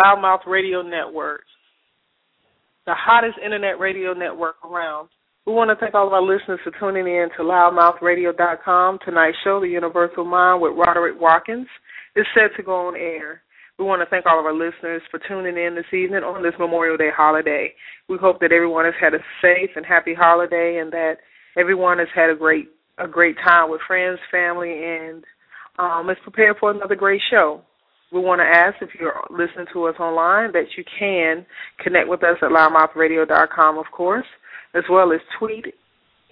Loudmouth Radio Network, the hottest internet radio network around. We want to thank all of our listeners for tuning in to loudmouthradio.com. Tonight's show, The Universal Mind with Roderick Watkins, is set to go on air. We want to thank all of our listeners for tuning in this evening on this Memorial Day holiday. We hope that everyone has had a safe and happy holiday and that everyone has had a great a great time with friends, family, and um, is prepared for another great show. We want to ask if you're listening to us online that you can connect with us at loudmouthradio.com, of course, as well as tweet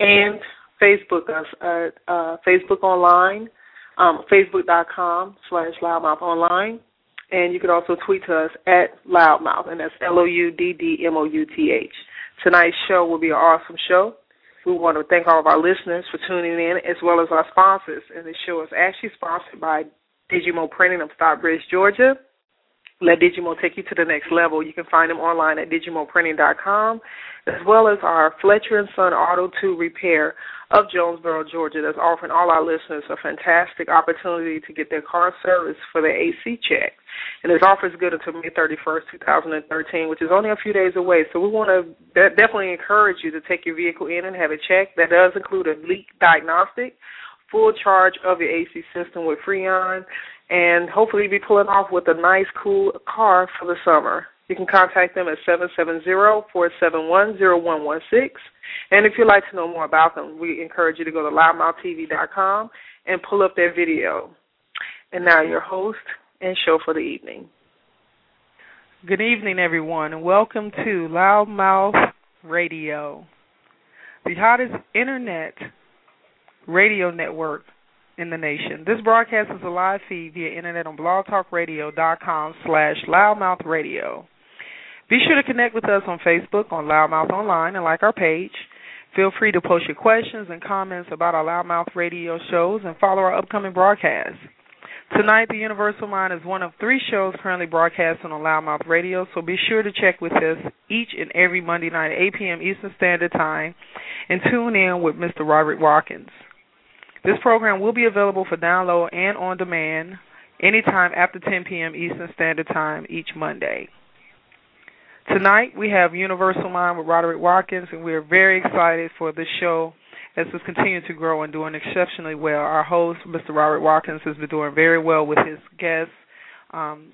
and Facebook us at uh, Facebook online, um, facebook.com slash loudmouthonline. And you can also tweet to us at loudmouth, and that's L-O-U-D-D-M-O-U-T-H. Tonight's show will be an awesome show. We want to thank all of our listeners for tuning in, as well as our sponsors. And the show is actually sponsored by Digimo Printing of Stockbridge, Georgia. Let Digimo take you to the next level. You can find them online at digimoprinting.com, as well as our Fletcher and Son Auto 2 Repair of Jonesboro, Georgia, that's offering all our listeners a fantastic opportunity to get their car serviced for their AC check. And this offer is good until May 31st, 2013, which is only a few days away. So we want to definitely encourage you to take your vehicle in and have it checked. That does include a leak diagnostic, full charge of your AC system with Freon, and hopefully be pulling off with a nice, cool car for the summer. You can contact them at 770-471-0116. And if you'd like to know more about them, we encourage you to go to loudmouthtv.com and pull up their video. And now your host and show for the evening. Good evening, everyone, and welcome to Loudmouth Radio, the hottest internet radio network in the nation. This broadcast is a live feed via internet on blogtalkradio.com slash loudmouthradio. Be sure to connect with us on Facebook on Loudmouth Online and like our page. Feel free to post your questions and comments about our Loudmouth radio shows and follow our upcoming broadcasts. Tonight, The Universal Mind is one of three shows currently broadcasting on Loudmouth Radio, so be sure to check with us each and every Monday night at 8 p.m. Eastern Standard Time and tune in with Mr. Robert Watkins. This program will be available for download and on demand anytime after 10 p.m. Eastern Standard Time each Monday. Tonight we have Universal Mind with Roderick Watkins, and we are very excited for this show as it's continuing to grow and doing exceptionally well. Our host, Mr. Roderick Watkins, has been doing very well with his guests, um,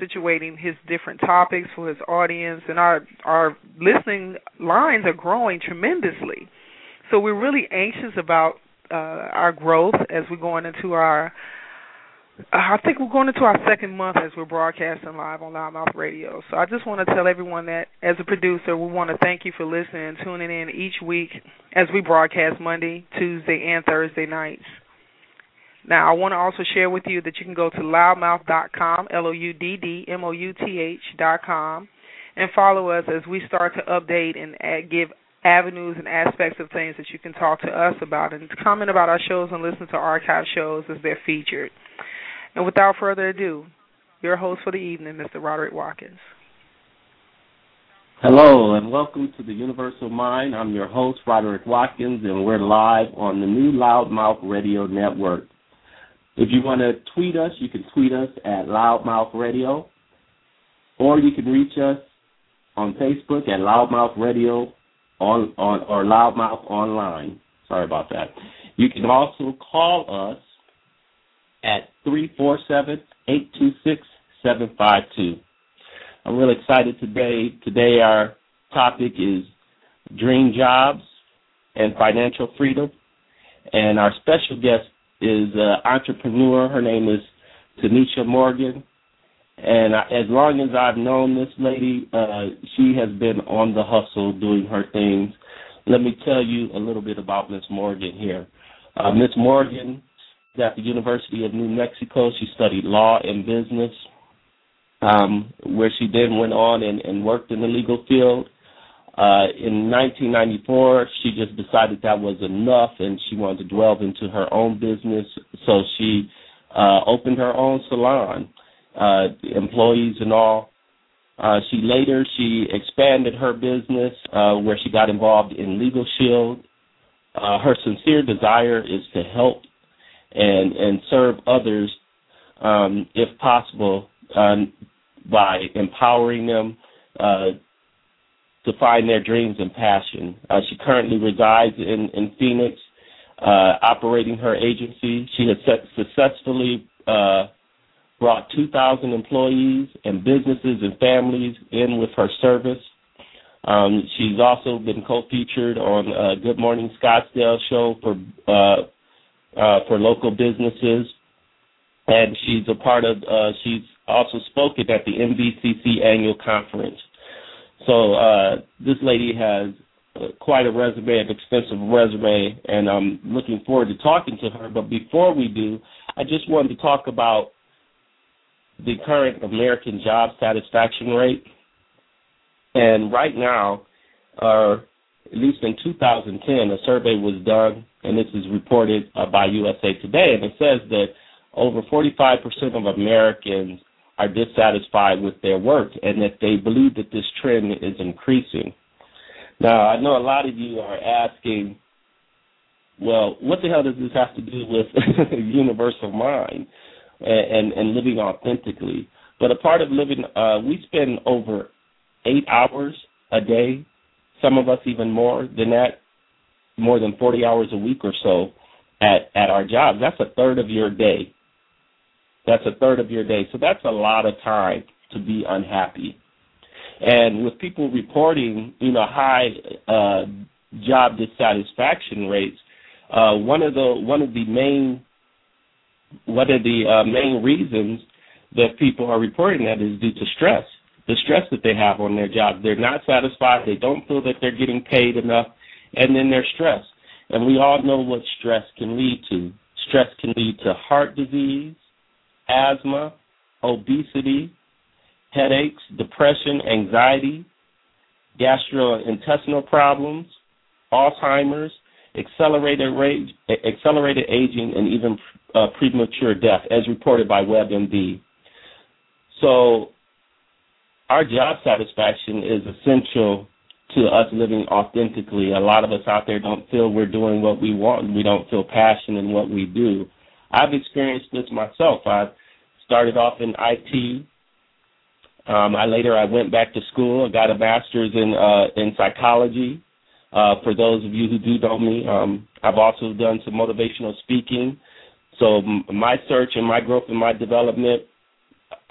situating his different topics for his audience, and our our listening lines are growing tremendously. So we're really anxious about uh, our growth as we're going into our I think we're going into our second month as we're broadcasting live on Loudmouth Radio. So I just want to tell everyone that as a producer, we want to thank you for listening and tuning in each week as we broadcast Monday, Tuesday, and Thursday nights. Now, I want to also share with you that you can go to loudmouth.com, L O U D D M O U T H.com, and follow us as we start to update and give avenues and aspects of things that you can talk to us about and comment about our shows and listen to archive shows as they're featured. And without further ado, your host for the evening, Mr. Roderick Watkins. Hello, and welcome to the Universal Mind. I'm your host, Roderick Watkins, and we're live on the new Loudmouth Radio Network. If you want to tweet us, you can tweet us at Loudmouth Radio, or you can reach us on Facebook at Loudmouth Radio on, on or Loudmouth Online. Sorry about that. You can also call us at 347 826 752. I'm really excited today. Today, our topic is dream jobs and financial freedom. And our special guest is an entrepreneur. Her name is Tanisha Morgan. And as long as I've known this lady, uh, she has been on the hustle doing her things. Let me tell you a little bit about Miss Morgan here. Uh, Miss Morgan is at the University of New Mexico. She studied law and business, um, where she then went on and, and worked in the legal field. Uh, in 1994, she just decided that was enough and she wanted to delve into her own business. So she uh, opened her own salon, uh, employees and all. Uh, she later she expanded her business uh, where she got involved in Legal Shield. Uh, her sincere desire is to help and and serve others um, if possible. Um, by empowering them uh, to find their dreams and passion. Uh, she currently resides in, in Phoenix, uh, operating her agency. She has successfully brought 2,000 employees and businesses and families in with her service. Um, she's also been co-featured on uh, Good Morning Scottsdale show for uh, uh, for local businesses, and she's a part of. Uh, she's also spoken at the NBCC annual conference. So uh, this lady has uh, quite a resume, an extensive resume, and I'm looking forward to talking to her. But before we do, I just wanted to talk about the current American job satisfaction rate. And right now, uh, at least in 2010, a survey was done, and this is reported uh, by USA Today, and it says that over 45% of Americans are dissatisfied with their work and that they believe that this trend is increasing. Now, I know a lot of you are asking, well, what the hell does this have to do with universal mind and, and, living authentically? But a part of living, uh, we spend over eight hours a day, some of us even more than that, more than 40 hours a week or so at, at our jobs. That's a third of your day that's a third of your day. So that's a lot of time to be unhappy. And with people reporting, you know, high uh, job dissatisfaction rates, uh, one of the one of the main one of the uh, main reasons that people are reporting that is due to stress. The stress that they have on their job. They're not satisfied. They don't feel that they're getting paid enough, and then they're stressed. And we all know what stress can lead to. Stress can lead to heart disease, asthma, obesity, headaches, depression, anxiety, gastrointestinal problems, Alzheimer's, accelerated rage, accelerated aging, and even uh, premature death, as reported by WebMD. So, our job satisfaction is essential to us living authentically. A lot of us out there don't feel we're doing what we want. We don't feel passion in what we do. I've experienced this myself. I started off in IT. Um, I later I went back to school. I got a master's in uh, in psychology. Uh, for those of you who do know me, um, I've also done some motivational speaking. So m- my search and my growth and my development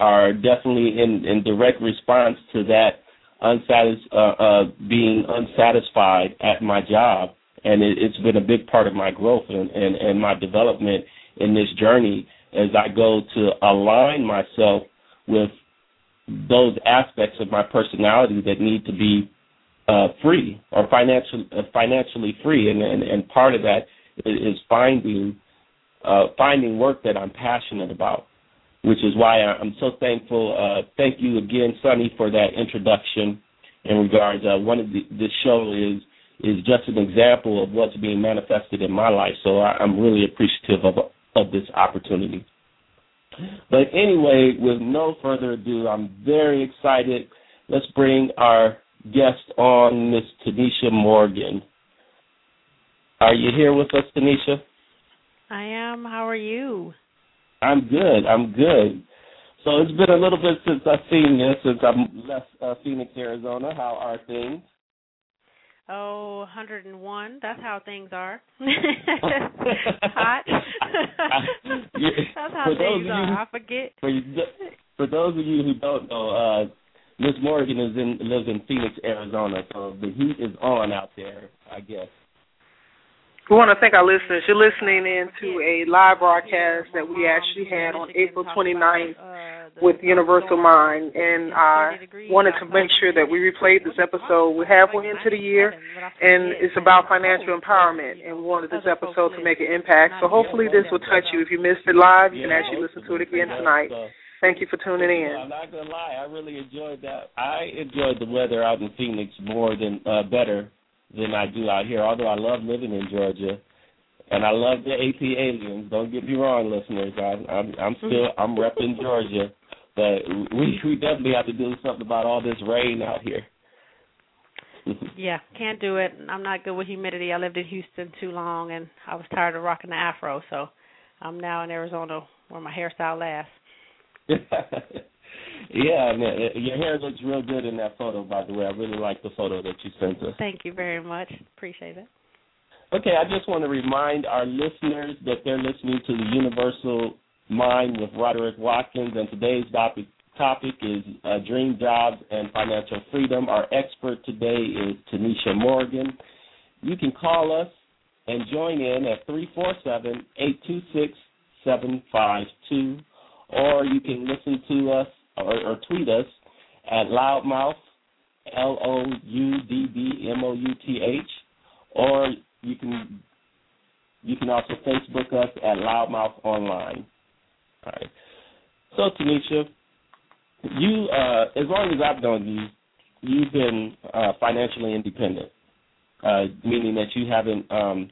are definitely in, in direct response to that unsatis- uh, uh, being unsatisfied at my job, and it, it's been a big part of my growth and, and, and my development in this journey as I go to align myself with those aspects of my personality that need to be uh, free or financial, uh, financially free, and, and and part of that is finding uh, finding work that I'm passionate about, which is why I'm so thankful. Uh, thank you again, Sonny, for that introduction. In regards, uh, one of the, this show is is just an example of what's being manifested in my life. So I, I'm really appreciative of of this opportunity. But anyway, with no further ado, I'm very excited. Let's bring our guest on, Miss Tanisha Morgan. Are you here with us, Tanisha? I am. How are you? I'm good. I'm good. So it's been a little bit since I've seen you, since I left uh, Phoenix, Arizona. How are things? Oh, 101. That's how things are. Hot. That's how things are. You, I forget. For, for those of you who don't know, uh Miss Morgan is in lives in Phoenix, Arizona, so the heat is on out there, I guess. We want to thank our listeners. You're listening in to a live broadcast that we actually had on April 29th with Universal Mind, and I wanted to make sure that we replayed this episode. We're halfway into the year, and it's about financial empowerment, and we wanted this episode to make an impact. So hopefully this will touch you. If you missed it live, you can actually listen to it again tonight. Thank you for tuning in. I'm not gonna lie, I really enjoyed that. I enjoyed the weather out in Phoenix more than uh, better than I do out here. Although I love living in Georgia, and I love the ATLiens. Don't get me wrong, listeners. I, I'm I'm still I'm repping Georgia, but we we definitely have to do something about all this rain out here. yeah, can't do it. I'm not good with humidity. I lived in Houston too long, and I was tired of rocking the afro, so I'm now in Arizona where my hairstyle lasts. yeah, your hair looks real good in that photo. By the way, I really like the photo that you sent us. Thank you very much. Appreciate it. Okay, I just want to remind our listeners that they're listening to the Universal Mind with Roderick Watkins, and today's topic topic is uh, dream jobs and financial freedom. Our expert today is Tanisha Morgan. You can call us and join in at 347 826 752, or you can listen to us or, or tweet us at loudmouth, L O U D B M O U T H, or you can you can also Facebook us at Loudmouth Online. All right. So Tanisha, you uh, as long as I've known you, you've been uh, financially independent, uh, meaning that you haven't. Um,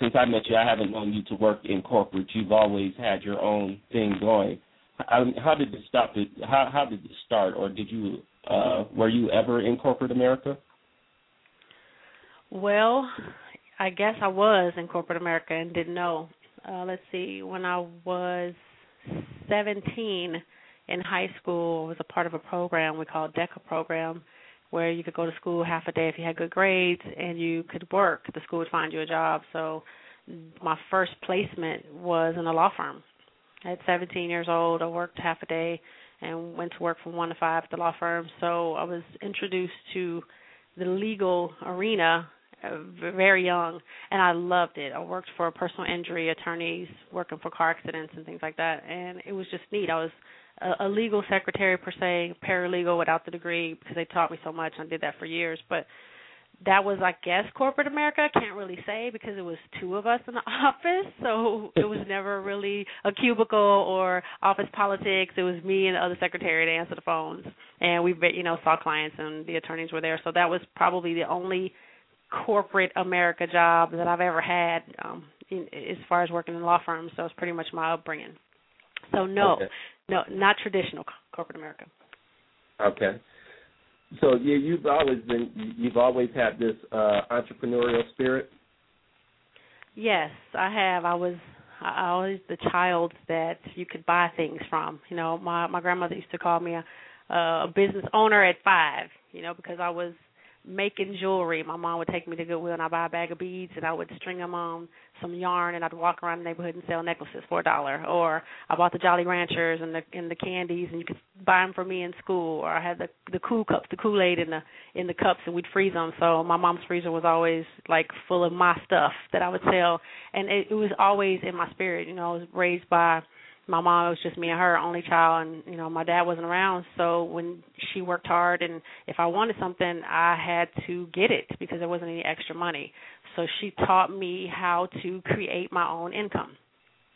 since I met you, I haven't known you to work in corporate. You've always had your own thing going. How, how did it stop? It, how how did it start, or did you uh, were you ever in corporate America? Well, I guess I was in corporate America and didn't know. Uh, let's see, when I was 17 in high school, I was a part of a program we called DECA program, where you could go to school half a day if you had good grades, and you could work. The school would find you a job. So my first placement was in a law firm. At 17 years old, I worked half a day and went to work from one to five at the law firm. So I was introduced to the legal arena uh, very young, and I loved it. I worked for personal injury attorneys, working for car accidents and things like that, and it was just neat. I was a, a legal secretary per se, paralegal without the degree because they taught me so much. I did that for years, but that was I guess corporate America. I can't really say because it was two of us in the office, so it was never really a cubicle or office politics. It was me and the other secretary to answer the phones, and we you know saw clients and the attorneys were there. So that was probably the only corporate America job that I've ever had um in, as far as working in law firms. So it's pretty much my upbringing. So no, okay. no, not traditional corporate America. Okay. So yeah, you've always been you've always had this uh entrepreneurial spirit. Yes, I have. I was I was the child that you could buy things from. You know, my my grandmother used to call me a a business owner at 5, you know, because I was making jewelry. My mom would take me to Goodwill and I'd buy a bag of beads and I would string them on um, some yarn and I'd walk around the neighborhood and sell necklaces for a dollar. Or I bought the Jolly Ranchers and the and the candies and you could buy them for me in school. Or I had the the cool cups, the Kool Aid in the in the cups and we'd freeze them. So my mom's freezer was always like full of my stuff that I would sell, and it, it was always in my spirit. You know, I was raised by my mom it was just me and her only child and you know my dad wasn't around. So when she worked hard and if i wanted something i had to get it because there wasn't any extra money. So she taught me how to create my own income.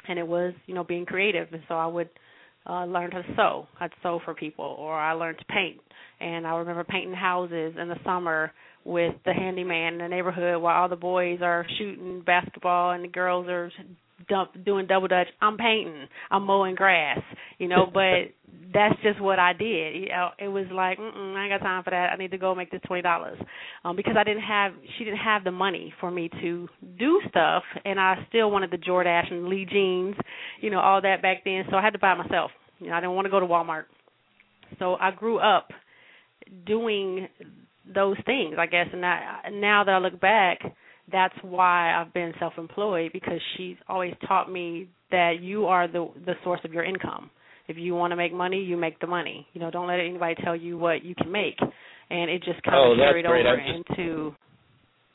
And it was you know being creative. And so i would uh learn to sew. I'd sew for people or i learned to paint. And i remember painting houses in the summer with the handyman in the neighborhood while all the boys are shooting basketball and the girls are dump, doing double dutch. I'm painting. I'm mowing grass. You know, but that's just what I did. You know, it was like, Mm-mm, I ain't got time for that. I need to go make this twenty dollars, um, because I didn't have. She didn't have the money for me to do stuff, and I still wanted the Jordache and Lee jeans, you know, all that back then. So I had to buy it myself. You know, I didn't want to go to Walmart. So I grew up doing those things, I guess. And that, now that I look back, that's why I've been self-employed because she's always taught me that you are the the source of your income. If you want to make money, you make the money. You know, don't let anybody tell you what you can make. And it just kind oh, of carried over just, into.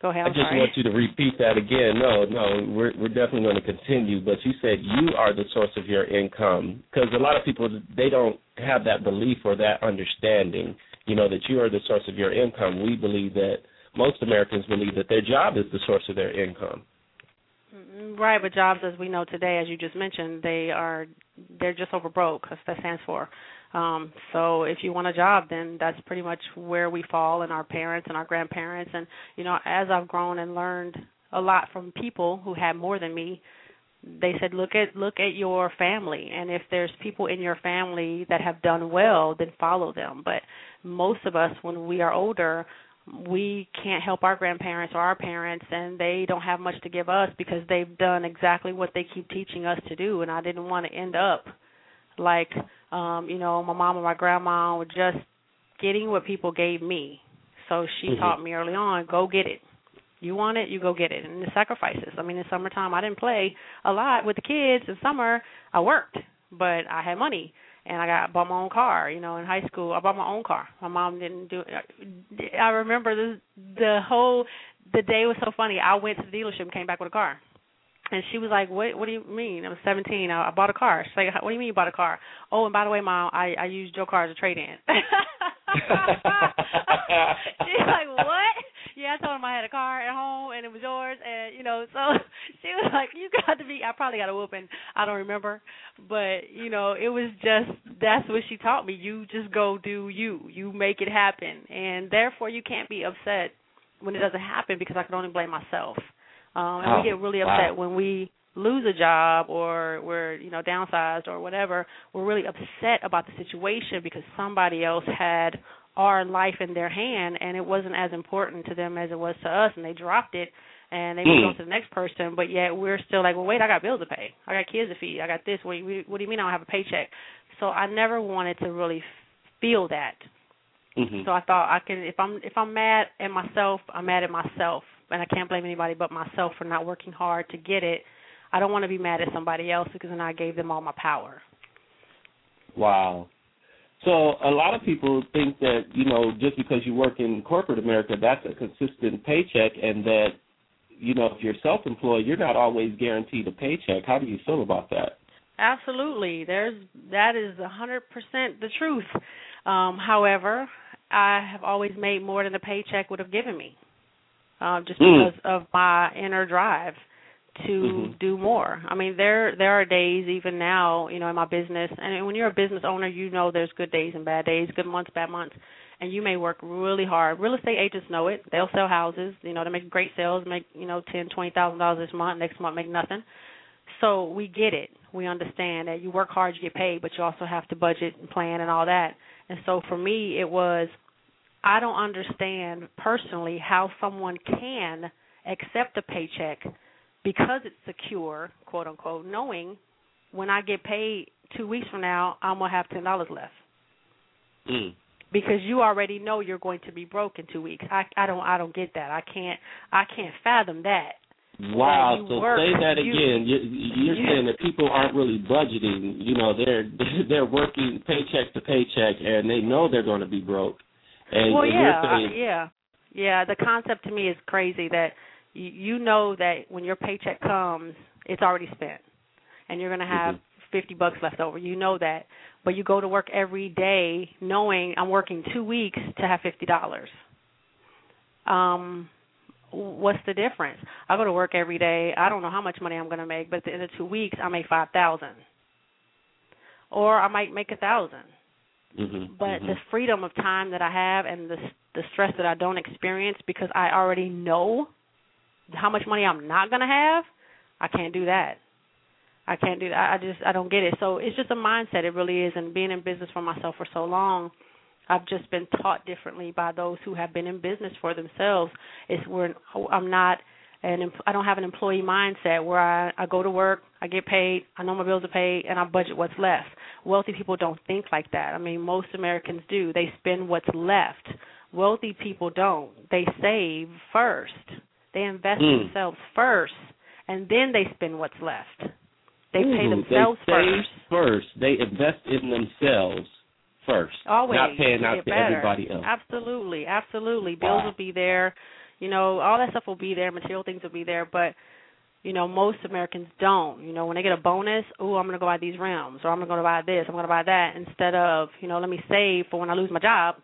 Go ahead. I'm i just sorry. want you to repeat that again. No, no, we're we're definitely going to continue. But you said you are the source of your income because a lot of people they don't have that belief or that understanding. You know that you are the source of your income. We believe that most Americans believe that their job is the source of their income. Mm-hmm. Right, but jobs, as we know today, as you just mentioned, they are they're just over broke. That's that stands for. Um, so if you want a job, then that's pretty much where we fall, and our parents and our grandparents. And you know, as I've grown and learned a lot from people who had more than me, they said look at look at your family and if there's people in your family that have done well then follow them but most of us when we are older we can't help our grandparents or our parents and they don't have much to give us because they've done exactly what they keep teaching us to do and I didn't want to end up like Um, you know, my mom and my grandma were just getting what people gave me. So she Mhm. taught me early on, go get it. You want it, you go get it. And the sacrifices. I mean, in summertime, I didn't play a lot with the kids. In summer, I worked, but I had money, and I got bought my own car. You know, in high school, I bought my own car. My mom didn't do. it. I remember the the whole the day was so funny. I went to the dealership and came back with a car. And she was like, "What? What do you mean?" I was 17. I, I bought a car. She's like, "What do you mean you bought a car?" Oh, and by the way, mom, I I used your car as a trade-in. She's like, "What?" Yeah, I told him I had a car at home and it was yours, and you know, so she was like, "You got to be." I probably got a whooping. I don't remember, but you know, it was just that's what she taught me. You just go do you. You make it happen, and therefore you can't be upset when it doesn't happen because I can only blame myself. Um, and Oh, we get really upset wow. when we lose a job or we're you know downsized or whatever. We're really upset about the situation because somebody else had our life in their hand and it wasn't as important to them as it was to us, and they dropped it and they moved Mm. on to the next person. But yet we're still like, well, wait, I got bills to pay, I got kids to feed, I got this. What do you, what do you mean I don't have a paycheck? So I never wanted to really feel that. Mhm. So I thought I can if I'm if I'm mad at myself, I'm mad at myself, and I can't blame anybody but myself for not working hard to get it. I don't want to be mad at somebody else because then I gave them all my power. Wow. So a lot of people think that you know just because you work in corporate America, that's a consistent paycheck, and that you know if you're self-employed, you're not always guaranteed a paycheck. How do you feel about that? Absolutely, there's that is a hundred percent the truth. Um, however, I have always made more than the paycheck would have given me, um, just Mm. because of my inner drive to Mhm. do more. I mean, there there are days even now, you know, in my business, and when you're a business owner, you know there's good days and bad days, good months, bad months, and you may work really hard. Real estate agents know it. They'll sell houses, you know, they make great sales, make you know ten, twenty thousand dollars this month, next month make nothing. So we get it. We understand that you work hard, you get paid, but you also have to budget and plan and all that. And so for me, it was I don't understand personally how someone can accept a paycheck because it's secure, quote unquote, knowing when I get paid two weeks from now, I'm gonna have ten dollars left Mm. because you already know you're going to be broke in two weeks. I I don't I don't get that. I can't I can't fathom that. Wow. So work, say that you- again. You, you're you- saying that people aren't really budgeting. You know, they're they're working paycheck to paycheck, and they know they're going to be broke. And, well, and yeah, saying, I- yeah, yeah. The concept to me is crazy that you, know that when your paycheck comes, it's already spent, and you're going to have Mhm. fifty bucks left over. You know that, but you go to work every day knowing I'm working two weeks to have fifty dollars. Um, what's the difference? I go to work every day. I don't know how much money I'm going to make, but at the end of two weeks, I make five thousand, or I might make a thousand Mhm, but mhm. the freedom of time that I have and the the stress that I don't experience because I already know how much money I'm not to have, I can't do that. I can't do that. I just I don't get it. So it's just a mindset. It really is. And being in business for myself for so long, I've just been taught differently by those who have been in business for themselves. It's where I'm not and I don't have an employee mindset where I I go to work, I get paid, I know my bills are paid, and I budget what's left. Wealthy people don't think like that. I mean, most Americans do. They spend what's left. Wealthy people don't. They save first. They invest Mm. themselves first, and then they spend what's left. They pay themselves they first. first. They invest in themselves first. Always Not paying out to better. everybody else. Absolutely, absolutely. Bills Wow. will be there. You know, all that stuff will be there. Material things will be there, but you know, most Americans don't. You know, when they get a bonus, oh, I'm gonna go buy these rims, or I'm gonna go buy this, I'm gonna buy that, instead of you know, let me save for when I lose my job.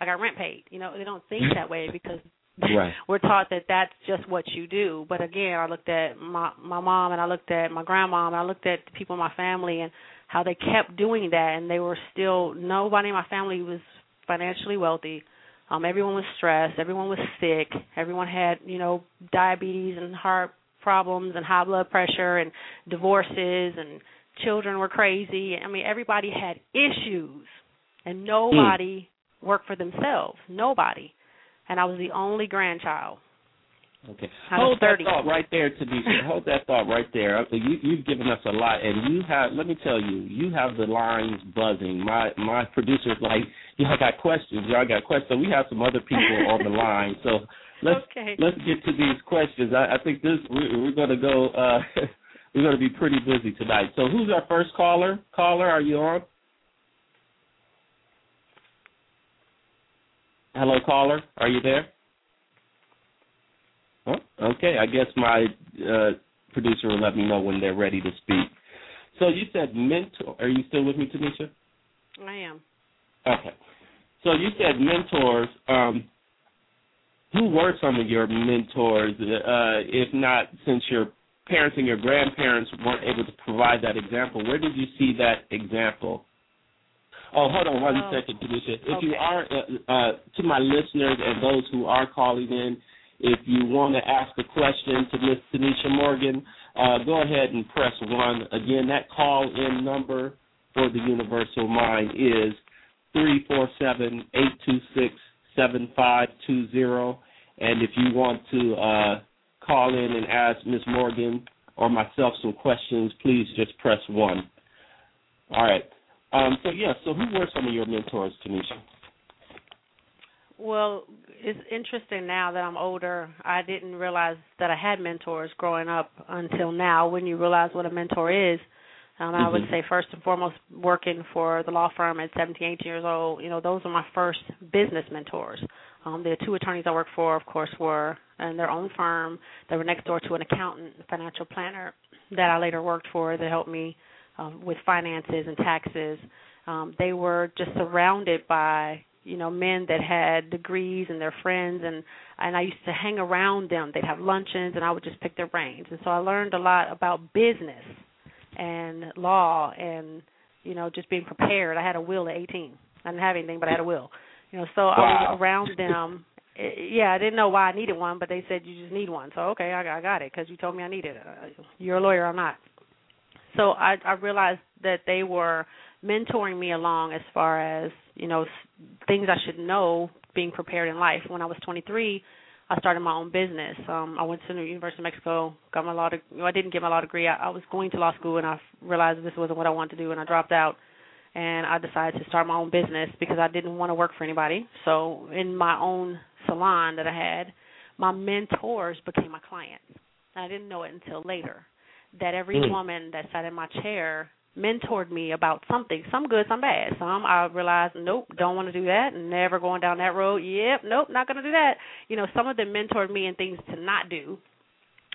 I got rent paid. You know, they don't think that way because Right. we're taught that that's just what you do. But again, I looked at my my mom and I looked at my grandma and I looked at the people in my family and how they kept doing that and they were still nobody in my family was financially wealthy. Um everyone was stressed, everyone was sick, everyone had, you know, diabetes and heart problems and high blood pressure and divorces and children were crazy. I mean, everybody had issues and nobody worked for themselves. Nobody and I was the only grandchild. Okay. Hold that thought right there, Tanisha. Hold that thought right there. You, you've given us a lot, and you have. Let me tell you, you have the lines buzzing. My my producer's like, y'all got questions. Y'all got questions. So we have some other people on the line. So let's okay. let's get to these questions. I, I think this we, we're going to go. uh We're going to be pretty busy tonight. So who's our first caller? Caller, are you on? Hello, caller. Are you there? Oh, okay. I guess my uh, producer will let me know when they're ready to speak. So you said mentor. Are you still with me, Tanisha? I am. Okay. So you said mentors. Um, who were some of your mentors, uh, if not since your parents and your grandparents weren't able to provide that example? Where did you see that example? Oh, hold on one oh. second, Tanisha. If okay. you are uh, uh, to my listeners and those who are calling in, if you want to ask a question to Miss Tanisha Morgan, uh, go ahead and press one. Again, that call-in number for the Universal Mind is three four seven eight two six seven five two zero. And if you want to uh, call in and ask Miss Morgan or myself some questions, please just press one. All right. Um, so yeah, so who were some of your mentors, Tanisha? Well, it's interesting now that I'm older. I didn't realize that I had mentors growing up until now. When you realize what a mentor is, um, mm-hmm. I would say first and foremost, working for the law firm at 17, 18 years old. You know, those are my first business mentors. Um, the two attorneys I worked for, of course, were in their own firm. They were next door to an accountant, financial planner that I later worked for that helped me um, with finances and taxes. Um, they were just surrounded by you know men that had degrees and their friends and and I used to hang around them. They'd have luncheons and I would just pick their brains. And so I learned a lot about business and law and you know just being prepared. I had a will at 18 I didn't have anything but I had a will. You know so wow. I was around them. Yeah I didn't know why I needed one but they said you just need one. So okay I, I got it because you told me I needed it. Uh, you're a lawyer I'm not so I I realized that they were mentoring me along as far as you know things I should know being prepared in life. When I was 23, I started my own business. Um, I went to the University of Mexico, got my law. De- I didn't get my law degree. I, I was going to law school, and I realized this wasn't what I wanted to do, and I dropped out. And I decided to start my own business because I didn't want to work for anybody. So in my own salon that I had, my mentors became my clients. I didn't know it until later that every mm. woman that sat in my chair mentored me about something, some good, some bad. Some I realized, nope, don't want to do that, never going down that road. Yep, nope, not going to do that. You know, some of them mentored me in things to not do,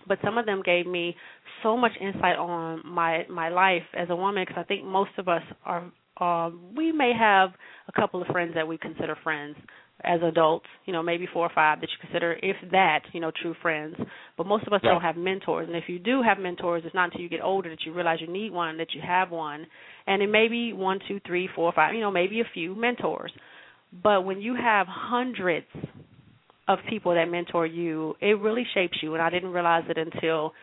but some of them gave me so much insight on my my life as a woman because I think most of us are um we may have a couple of friends that we consider friends as adults, you know, maybe four or five that you consider, if that, you know, true friends. But most of us yeah. don't have mentors. And if you do have mentors, it's not until you get older that you realize you need one, that you have one. And it may be one, two, three, four, five, you know, maybe a few mentors. But when you have hundreds of people that mentor you, it really shapes you. And I didn't realize it until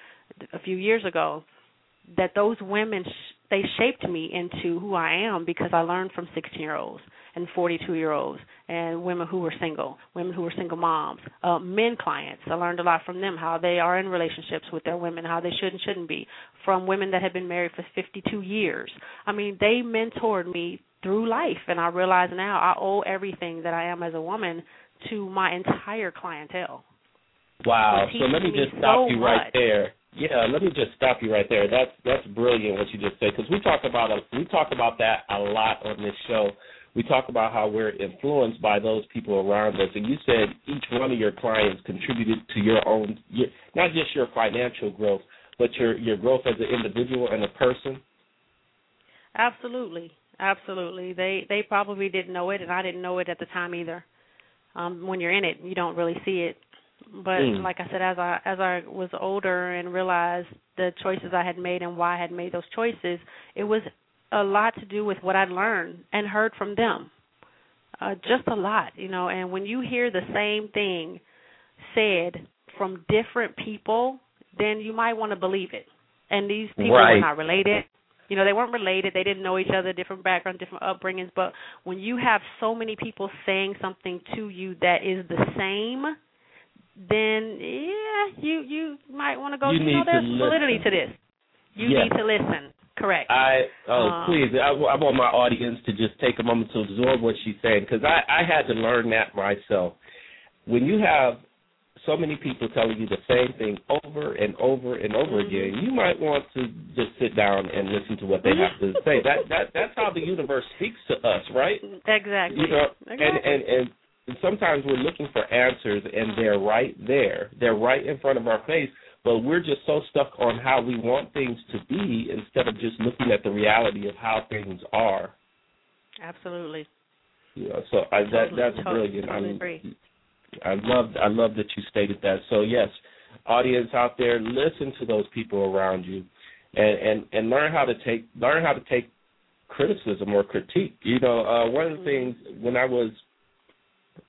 a few years ago that those women they shaped me into who I am because I learned from 16 year olds and 42 year olds and women who were single, women who were single moms, uh, men clients. I learned a lot from them how they are in relationships with their women, how they should and shouldn't be. From women that had been married for 52 years. I mean, they mentored me through life, and I realize now I owe everything that I am as a woman to my entire clientele. Wow. So let me just stop so you right there. Yeah, let me just stop you right there. That's that's brilliant what you just said because we talk about we talk about that a lot on this show we talk about how we're influenced by those people around us. And you said each one of your clients contributed to your own, your, not just your financial growth, but your your growth as an individual and a person. Absolutely, absolutely. They they probably didn't know it, and I didn't know it at the time either. Um, when you're in it, you don't really see it. But mm. like I said, as I as I was older and realized the choices I had made and why I had made those choices, it was a lot to do with what I'd learned and heard from them. Uh, just a lot, you know. And when you hear the same thing said from different people, then you might want to believe it. And these people right. were not related. You know, they weren't related. They didn't know each other, different backgrounds, different upbringings. But when you have so many people saying something to you that is the same, then yeah, you you might want to go. You You, know, to there's listen. validity to this. You Yes. need to listen. Correct. I oh Um, please I, I want my audience to just take a moment to absorb what she's saying because I I had to learn that myself. When you have so many people telling you the same thing over and over and over Mhm. again, you might want to just sit down and listen to what they have to say. That that that's how the universe speaks to us, right? exactly. You know, exactly. and and and sometimes we're looking for answers and they're right there. They're right in front of our face, but we're just so stuck on how we want things to be instead of just looking at the reality of how things are. Absolutely. Yeah, so I, that Totally, that's totally, brilliant. totally I mean, agree. I love I love that you stated that. So yes, audience out there, listen to those people around you, and and and learn how to take learn how to take criticism or critique. You know, uh, one of the things when I was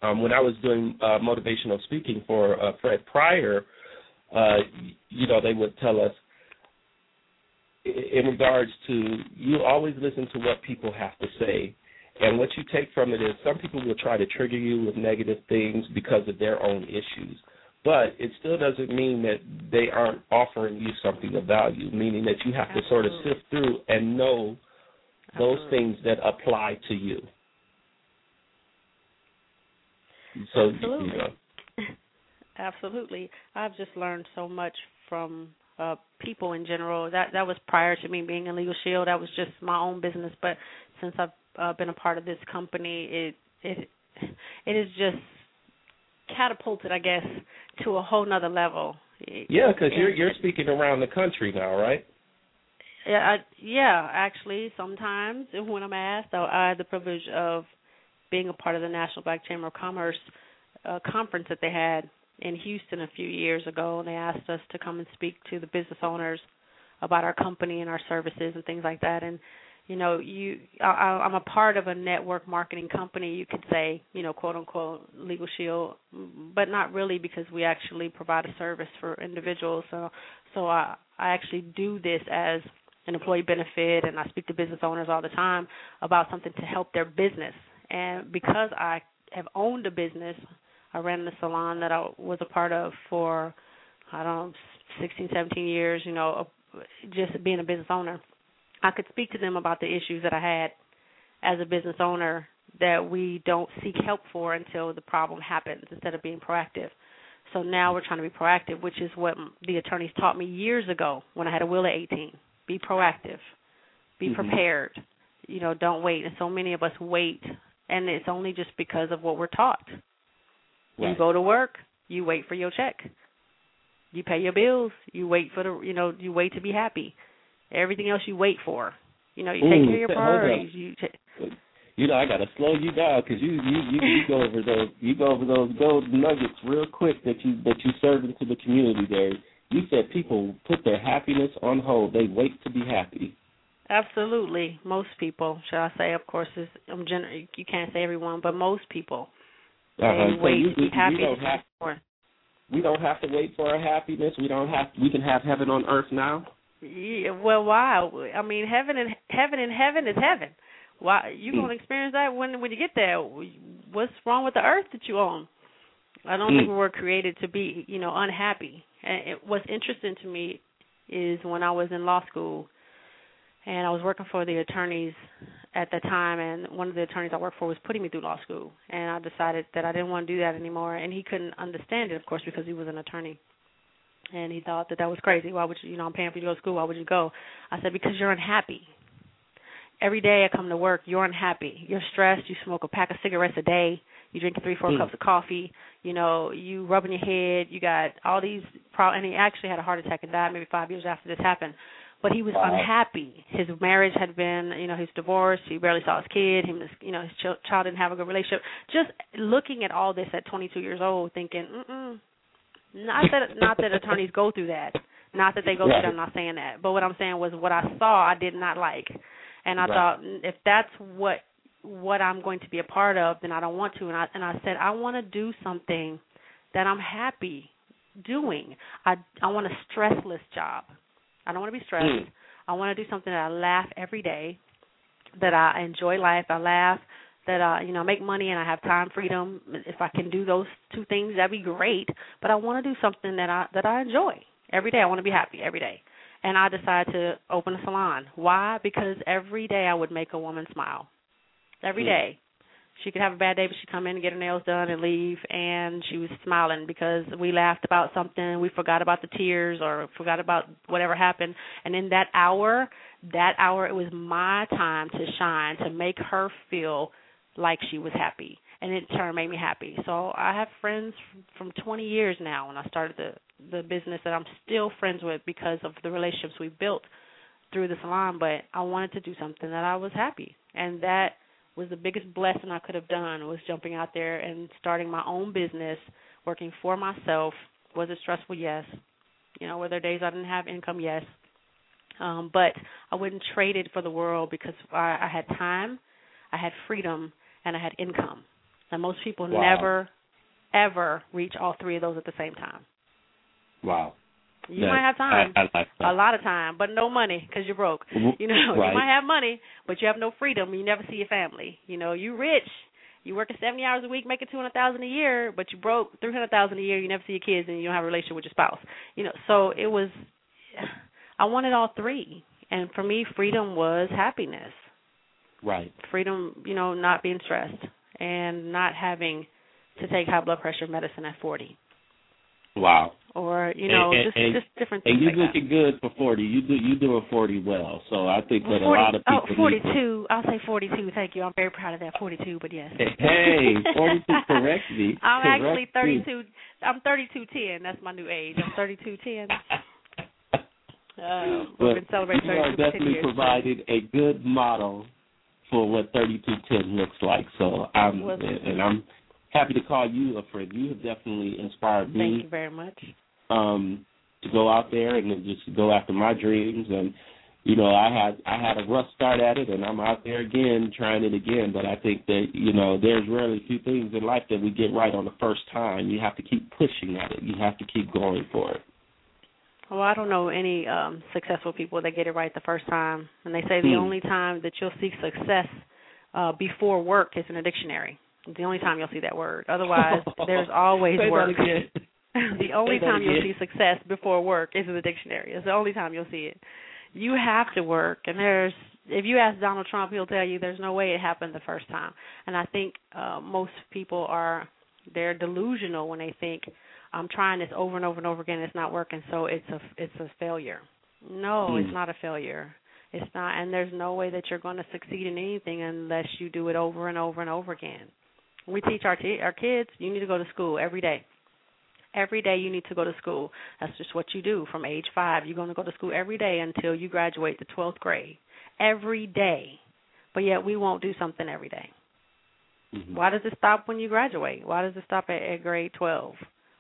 um, when I was doing uh, motivational speaking for uh, Fred Pryor, uh, you know, they would tell us in regards to you always listen to what people have to say. And what you take from it is some people will try to trigger you with negative things because of their own issues. But it still doesn't mean that they aren't offering you something of value, meaning that you have to sort of sift through and know those Absolutely. things that apply to you. So Absolutely. you know, Absolutely. I've just learned so much from uh people in general. That that was prior to me being in Legal Shield. That was just my own business, but since I've uh, been a part of this company, it it it is just catapulted, I guess, to a whole nother level. yeah, because you're you're speaking around the country now, right? Yeah, I, yeah. Actually, sometimes when I'm asked, I, I had the privilege of being a part of the National Black Chamber of Commerce uh, conference that they had in Houston a few years ago, and they asked us to come and speak to the business owners about our company and our services and things like that. And you know, you, I, I'm a part of a network marketing company. You could say, you know, quote unquote, Legal Shield, but not really because we actually provide a service for individuals. So, so I, I actually do this as an employee benefit, and I speak to business owners all the time about something to help their business. And because I have owned a business, I ran the salon that I was a part of for I don't know, 16, 17 years. You know, just being a business owner, I could speak to them about the issues that I had as a business owner that we don't seek help for until the problem happens instead of being proactive. So now we're trying to be proactive, which is what the attorneys taught me years ago when I had a will at 18. Be proactive. Be Mhm. prepared. You know, don't wait. And so many of us wait, and it's only just because of what we're taught. You go to work, you wait for your check. You pay your bills, you wait for the, you know, you wait to be happy. Everything else you wait for. You know, you take care of your priorities. You ta- You know, I gotta slow you down because you, you you you go over those you go over those gold nuggets real quick that you that you serve into the community there. You said people put their happiness on hold. They wait to be happy. Absolutely, most people, shall I say? Of course, is I'm gener- You can't say everyone, but most people Uh-huh. they So wait you, to be we, happy. we don't have more. we don't have to wait for our happiness. We don't have we can have heaven on earth now. Yeah, well, why? I mean, heaven and heaven and heaven is heaven. Why you Mm. gonna experience that when when you get there? What's wrong with the earth that you own? I don't Mm. think we were created to be, you know, unhappy. And it, what's interesting to me is when I was in law school, and I was working for the attorneys at the time, and one of the attorneys I worked for was putting me through law school, and I decided that I didn't want to do that anymore, and he couldn't understand it, of course, because he was an attorney. And he thought that that was crazy. Why would you, you know, I'm paying for you to go to school. Why would you go? I said because you're unhappy. Every day I come to work, you're unhappy. You're stressed. You smoke a pack of cigarettes a day. You drink three, four Mm. cups of coffee. You know, you rubbing your head. You got all these. Pro- and he actually had a heart attack and died maybe five years after this happened. But he was Wow. unhappy. His marriage had been, you know, he's divorced. He barely saw his kid. Him, you know, his ch- child didn't have a good relationship. Just looking at all this at 22 years old, thinking, mm-mm. Not that, not that attorneys go through that. Not that they go Right. through that. I'm not saying that. But what I'm saying was what I saw, I did not like, and I Right. thought "Mm, if that's what what I'm going to be a part of, then I don't want to. And I and I said I want to do something that I'm happy doing. I I want a stressless job. I don't want to be stressed. Mm. I want to do something that I laugh every day, that I enjoy life. I laugh, that I, you know, make money and I have time freedom. If I can do those two things, that'd be great. But I want to do something that I that I enjoy every day. I want to be happy every day. And I decided to open a salon. Why? Because every day I would make a woman smile. Every Mm. day. She could have a bad day, but she'd come in and get her nails done and leave, and she was smiling because we laughed about something, we forgot about the tears or forgot about whatever happened. And in that hour, that hour, it was my time to shine, to make her feel like she was happy, and it in turn made me happy. So I have friends from 20 years now, and I started the the business that I'm still friends with because of the relationships we built through the salon. But I wanted to do something that I was happy, and that was the biggest blessing I could have done was jumping out there and starting my own business, working for myself. Was it stressful? Yes. You know, were there days I didn't have income? Yes. Um, but I wouldn't trade it for the world because I, I had time, I had freedom, and I had income. And most people Wow. never, ever reach all three of those at the same time. Wow. You might have time, I, I like a lot of time, but no money because you're broke. You know, right. you might have money, but you have no freedom. You never see your family. You know, you rich. You working seventy hours a week, making two hundred thousand a year, but you broke three hundred thousand a year. You never see your kids, and you don't have a relationship with your spouse. You know, so it was. I wanted all three, and for me, freedom was happiness. Right. Freedom, you know, not being stressed and not having to take high blood pressure medicine at forty, Wow. or you know, And- just and- just different things And you like that. looking good for forty. You do you doing forty well. So I think that 40, a lot of people oh, need 42. I'll say 42. Thank you. I'm very proud of that. 42, but yes. Hey, 42 correct me. I'm Correct actually 32. I'm 3210. That's my new age. I'm 3210. Uh, Well, we've been celebrating you are definitely years. provided a good model for what 3210 looks like. So I'm Well- and I'm happy to call you a friend. You have definitely inspired me. Thank you very much. um to go out there and just go after my dreams and you know I had I had a rough start at it and I'm out there again trying it again but I think that you know there's rarely a few things in life that we get right on the first time you have to keep pushing at it you have to keep going for it Well, I don't know any um successful people that get it right the first time, and they say the Hmm. only time that you'll see success uh before work is in a dictionary. It's the only time you'll see that word. Otherwise, there's always Say work. the only Say time you'll see success before work is in the dictionary. It's the only time you'll see it. You have to work, and there's if you ask Donald Trump, he'll tell you there's no way it happened the first time. And I think uh, most people are they're delusional when they think I'm trying this over and over and over again. It's not working, so it's a it's a failure. No, Hmm. it's not a failure. It's not, and there's no way that you're going to succeed in anything unless you do it over and over and over again. We teach our t- our kids you need to go to school every day. Every day you need to go to school. That's just what you do from age 5. You're going to go to school every day until you graduate the 12th grade. Every day. But yet we won't do something every day. Mhm. Why does it stop when you graduate? Why does it stop at, at grade 12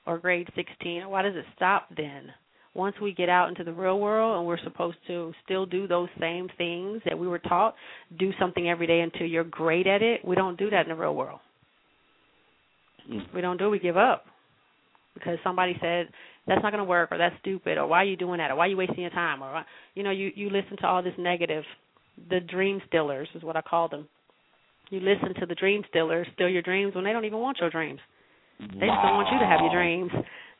or grade 16? Why does it stop then? Once we get out into the real world and we're supposed to still do those same things that we were taught, do something every day until you're great at it, we don't do that in the real world. Mm. We don't do it, we give up. Because somebody said that's not going to work or that's stupid or why are you doing that or why are you wasting your time or you know you you listen to all this negative the dream stillers is what I call them. You listen to the dream stillers steal your dreams when they don't even want your dreams. They just don't want you to have your dreams.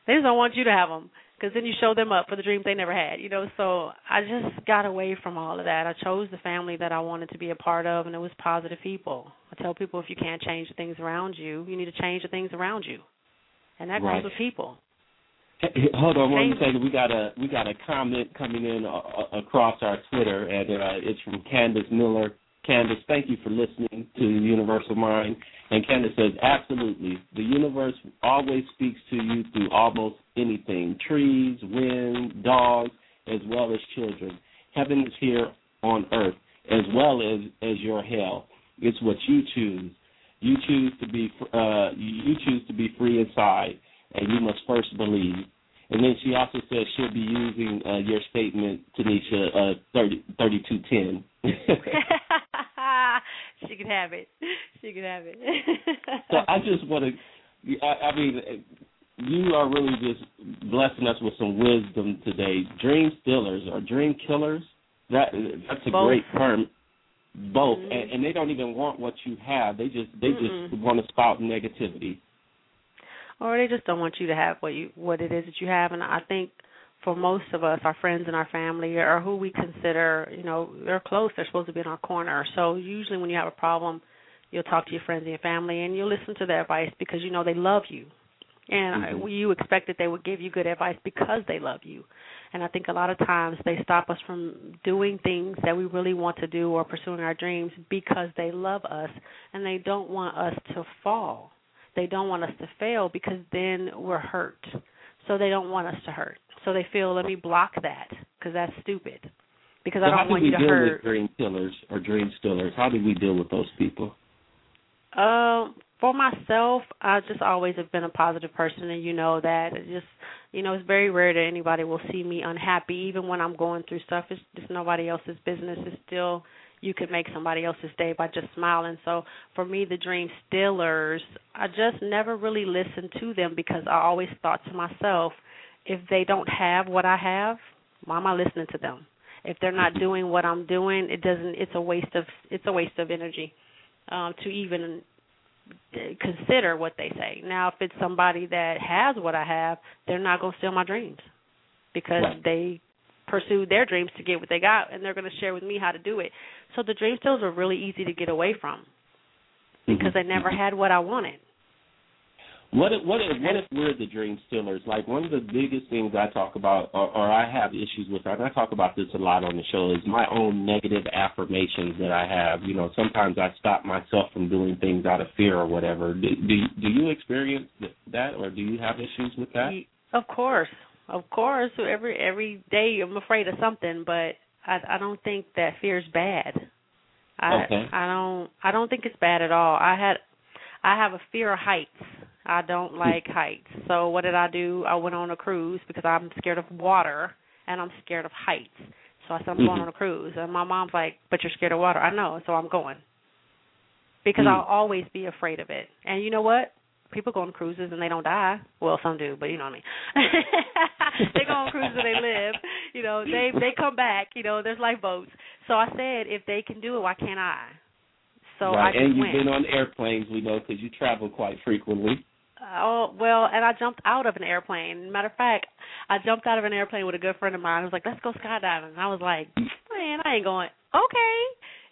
They just don't want you to have them because then you show them up for the dreams they never had. You know, so I just got away from all of that. I chose the family that I wanted to be a part of, and it was positive people. I tell people if you can't change the things around you, you need to change the things around you, and that Right. comes with people. Hey, Hold on one second. We got a we got a comment coming in uh, uh, across our Twitter, and uh, it's from Candace Miller. Candace, thank you for listening to the Universal Mind. And Candace says, absolutely, the universe always speaks to you through almost anything: trees, wind, dogs, as well as children. Heaven is here on earth, as well as as your hell. It's what you choose. You choose to be uh, you choose to be free inside and you must first believe. And then she also says she'll be using uh, your statement, Tanisha, uh, 30, 3210. She could have it. She could have it. so I just want to, I, I mean, you are really just blessing us with some wisdom today. Dream stealers or dream killers, that that's a Both. great term. both, mm-hmm. and, and they don't even want what you have. They just they Mm-mm. just want to spout negativity. Or they just don't want you to have what you what it is that you have. And I think for most of us, our friends and our family, or who we consider, you know, they're close. They're supposed to be in our corner. So usually, when you have a problem, you'll talk to your friends and your family, and you'll listen to their advice because you know they love you, and Mhm. you expect that they would give you good advice because they love you. And I think a lot of times they stop us from doing things that we really want to do or pursuing our dreams because they love us and they don't want us to fall. They don't want us to fail because then we're hurt. So they don't want us to hurt. So they feel, let me block that because that's stupid. Because so I don't do want you to hurt. How do we deal with dream killers or dream stealers? How do we deal with those people? Um, for myself, I just always have been a positive person, and you know that. It just, you know, it's very rare that anybody will see me unhappy, even when I'm going through stuff. It's just nobody else's business. It's still you could make somebody else's day by just smiling. So for me, the dream stealers, I just never really listened to them because I always thought to myself, if they don't have what I have, why am I listening to them? If they're not doing what I'm doing, it doesn't. It's a waste of it's a waste of energy um, to even consider what they say. Now, if it's somebody that has what I have, they're not going to steal my dreams because Right. they pursued their dreams to get what they got, and they're going to share with me how to do it. So the dream steals are really easy to get away from because Mhm. I never had what I wanted. What if, what if what if we're the dream stealers? Like one of the biggest things I talk about, or, or I have issues with, and I talk about this a lot on the show, is my own negative affirmations that I have. You know, sometimes I stop myself from doing things out of fear or whatever. Do do, do you experience that, or do you have issues with that? Of course, of course. Every every day I'm afraid of something, but I I don't think that fear is bad. I Okay. I don't I don't think it's bad at all. I had I have a fear of heights. I don't like heights. So what did I do? I went on a cruise because I'm scared of water and I'm scared of heights. So I said I'm going Mhm. on a cruise, and my mom's like, "But you're scared of water." I know, so I'm going because Mm. I'll always be afraid of it. And you know what? People go on cruises and they don't die. Well, some do, but you know what I mean. they go on cruises and they live. You know, they they come back. You know, there's lifeboats. So I said, if they can do it, why can't I? So I right, just and you've went. been on airplanes, we know, because you travel quite frequently. Oh well, and I jumped out of an airplane. Matter of fact, I jumped out of an airplane with a good friend of mine. He was like, "Let's go skydiving." And I was like, "Man, I ain't going." Okay.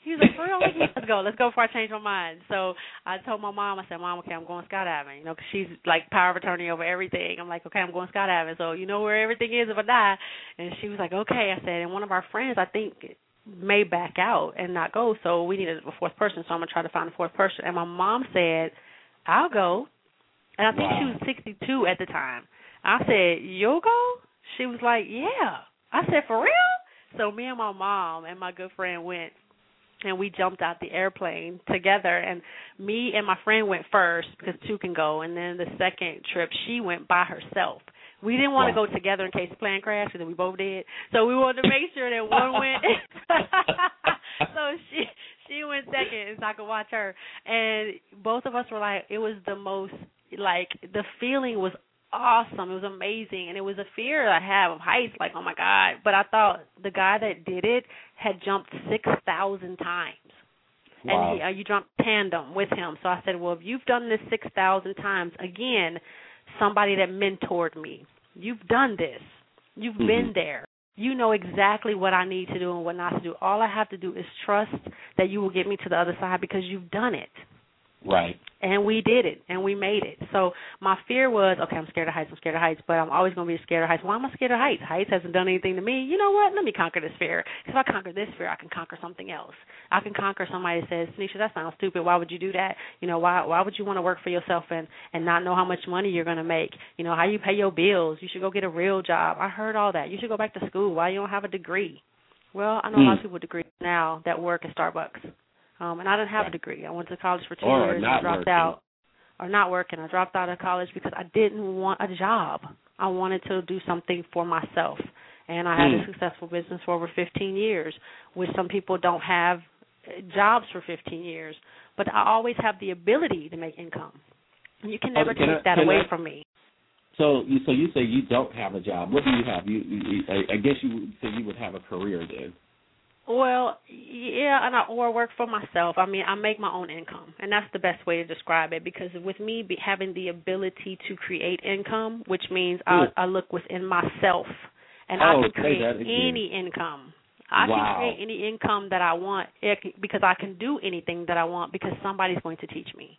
He was like, "For real? Let's go. Let's go before I change my mind." So I told my mom, I said, "Mom, okay, I'm going skydiving." You know, 'cause she's like power of attorney over everything. I'm like, "Okay, I'm going skydiving." So you know where everything is if I die. And she was like, "Okay." I said, and one of our friends, I think, may back out and not go. So we needed a fourth person. So I'm gonna try to find a fourth person. And my mom said, "I'll go." And I think she was 62 at the time. I said, "You'll go?" She was like, "Yeah." I said, "For real?" So me and my mom and my good friend went and we jumped out the airplane together and me and my friend went first because two can go and then the second trip she went by herself. We didn't want to go together in case the plane crashed and then we both did. So we wanted to make sure that one went so she she went second so I could watch her. And both of us were like it was the most like the feeling was awesome. It was amazing, and it was a fear I have of heights. Like, oh my god! But I thought the guy that did it had jumped six thousand times, Wow. and he, uh, you jumped tandem with him. So I said, well, if you've done this six thousand times, again, somebody that mentored me. You've done this. You've been Mhm. there. You know exactly what I need to do and what not to do. All I have to do is trust that you will get me to the other side because you've done it right. and we did it and we made it. So my fear was, okay, I'm scared of heights, I'm scared of heights, but I'm always going to be scared of heights. Why am I scared of heights? Heights hasn't done anything to me. You know what? Let me conquer this fear. if I conquer this fear, I can conquer something else. I can conquer somebody that says, Nisha, that sounds stupid. Why would you do that? You know, why why would you want to work for yourself and and not know how much money you're going to make? You know, how you pay your bills. You should go get a real job. I heard all that. You should go back to school. Why you don't have a degree? Well, I know a lot of Mm. people with degrees now that work at Starbucks. Um, and I didn't have a degree. I went to college for two Or years and not dropped working. out. Or not working. I dropped out of college because I didn't want a job. I wanted to do something for myself. And I had a Mm. successful business for over 15 years, which some people don't have uh, jobs for 15 years. But I always have the ability to make income. You can never Okay, can take I- that away I- from me. So you so you say you don't have a job. What do you have? You, you I, I guess you would say you would have a career then. Well, yeah, and I or work for myself. I mean, I make my own income, and that's the best way to describe it. Because with me be, having the ability to create income, which means I, I look within myself, and oh, I can create any income. I wow. can create any income that I want because I can do anything that I want because somebody's going to teach me,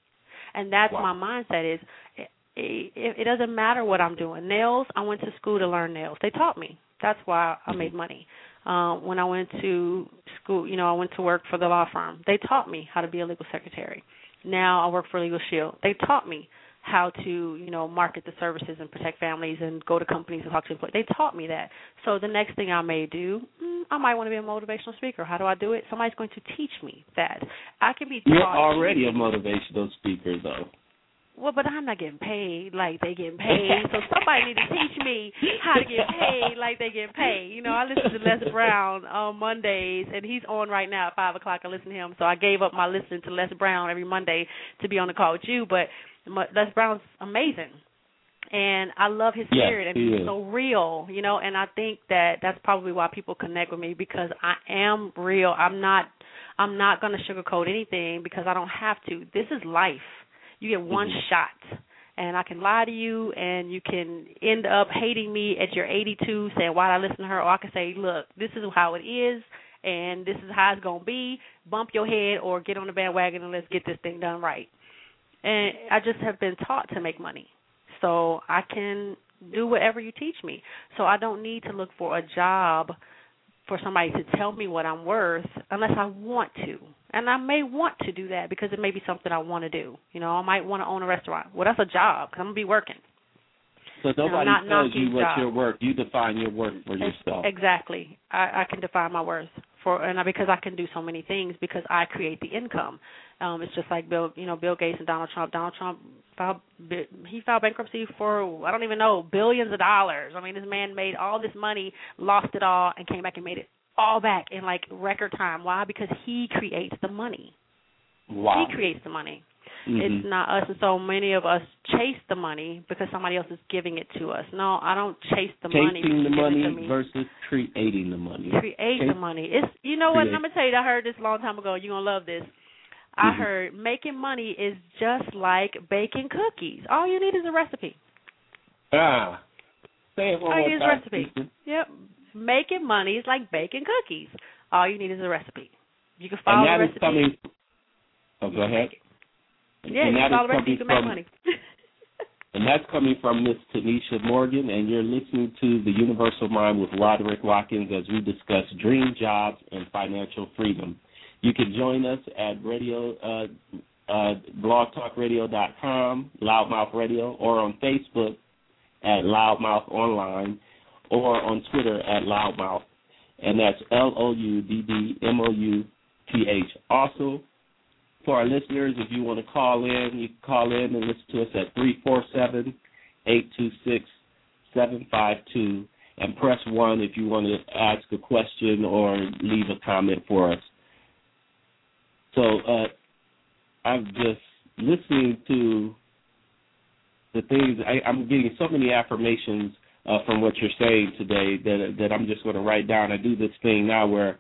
and that's wow. my mindset. Is it, it, it doesn't matter what I'm doing. Nails, I went to school to learn nails. They taught me. That's why I made money um, when I went to school, you know, I went to work for the law firm. They taught me how to be a legal secretary. Now I work for Legal Shield. They taught me how to, you know, market the services and protect families and go to companies and talk to employees. They taught me that. So the next thing I may do, mm, I might want to be a motivational speaker. How do I do it? Somebody's going to teach me that. I can be taught. You're already a motivational speaker, though. Well, but I'm not getting paid like they getting paid. So somebody need to teach me how to get paid like they getting paid. You know, I listen to Les Brown on Mondays, and he's on right now at five o'clock. I listen to him, so I gave up my listening to Les Brown every Monday to be on the call with you. But Les Brown's amazing, and I love his spirit, and he's so real. You know, and I think that that's probably why people connect with me because I am real. I'm not. I'm not going to sugarcoat anything because I don't have to. This is life you get one mm-hmm. shot. And I can lie to you, and you can end up hating me at your 82, saying, Why did I listen to her? Or I can say, Look, this is how it is, and this is how it's going to be. Bump your head or get on the bandwagon and let's get this thing done right. And I just have been taught to make money. So I can do whatever you teach me. So I don't need to look for a job for somebody to tell me what I'm worth unless I want to. And I may want to do that because it may be something I want to do. You know, I might want to own a restaurant. Well, that's a job because I'm going to be working. So nobody tells you what jobs. your work. You define your work for yourself. Exactly. I, I can define my worth for, and I, because I can do so many things because I create the income. Um, it's just like Bill, you know, Bill Gates and Donald Trump. Donald Trump filed he filed bankruptcy for I don't even know billions of dollars. I mean, this man made all this money, lost it all, and came back and made it all back in like record time. Why? Because he creates the money. Wow. He creates the money. Mm-hmm. It's not us, and so many of us chase the money because somebody else is giving it to us. No, I don't chase the Chasing money. Chasing the money versus creating the money. Create Chase, the money. It's you know create. what? I'm gonna tell you. I heard this a long time ago. You're gonna love this. Mm-hmm. I heard making money is just like baking cookies. All you need is a recipe. Ah, say it one All more you need time. is a recipe. Yep, making money is like baking cookies. All you need is a recipe. You can follow and that the recipe. coming. Oh, go ahead. Yeah, and you that follow the recipe, you can from, make money. and that's coming from Miss Tanisha Morgan, and you're listening to the Universal Mind with Roderick Watkins as we discuss dream jobs and financial freedom. You can join us at radio uh, uh, blogtalkradio.com, Loudmouth Radio, or on Facebook at Loudmouth Online, or on Twitter at Loudmouth, and that's L O U D D M O U T H. Also, for our listeners, if you want to call in, you can call in and listen to us at three four seven eight two six seven five two, and press one if you want to ask a question or leave a comment for us. So uh, I'm just listening to the things. I, I'm getting so many affirmations uh, from what you're saying today that that I'm just going to write down. I do this thing now where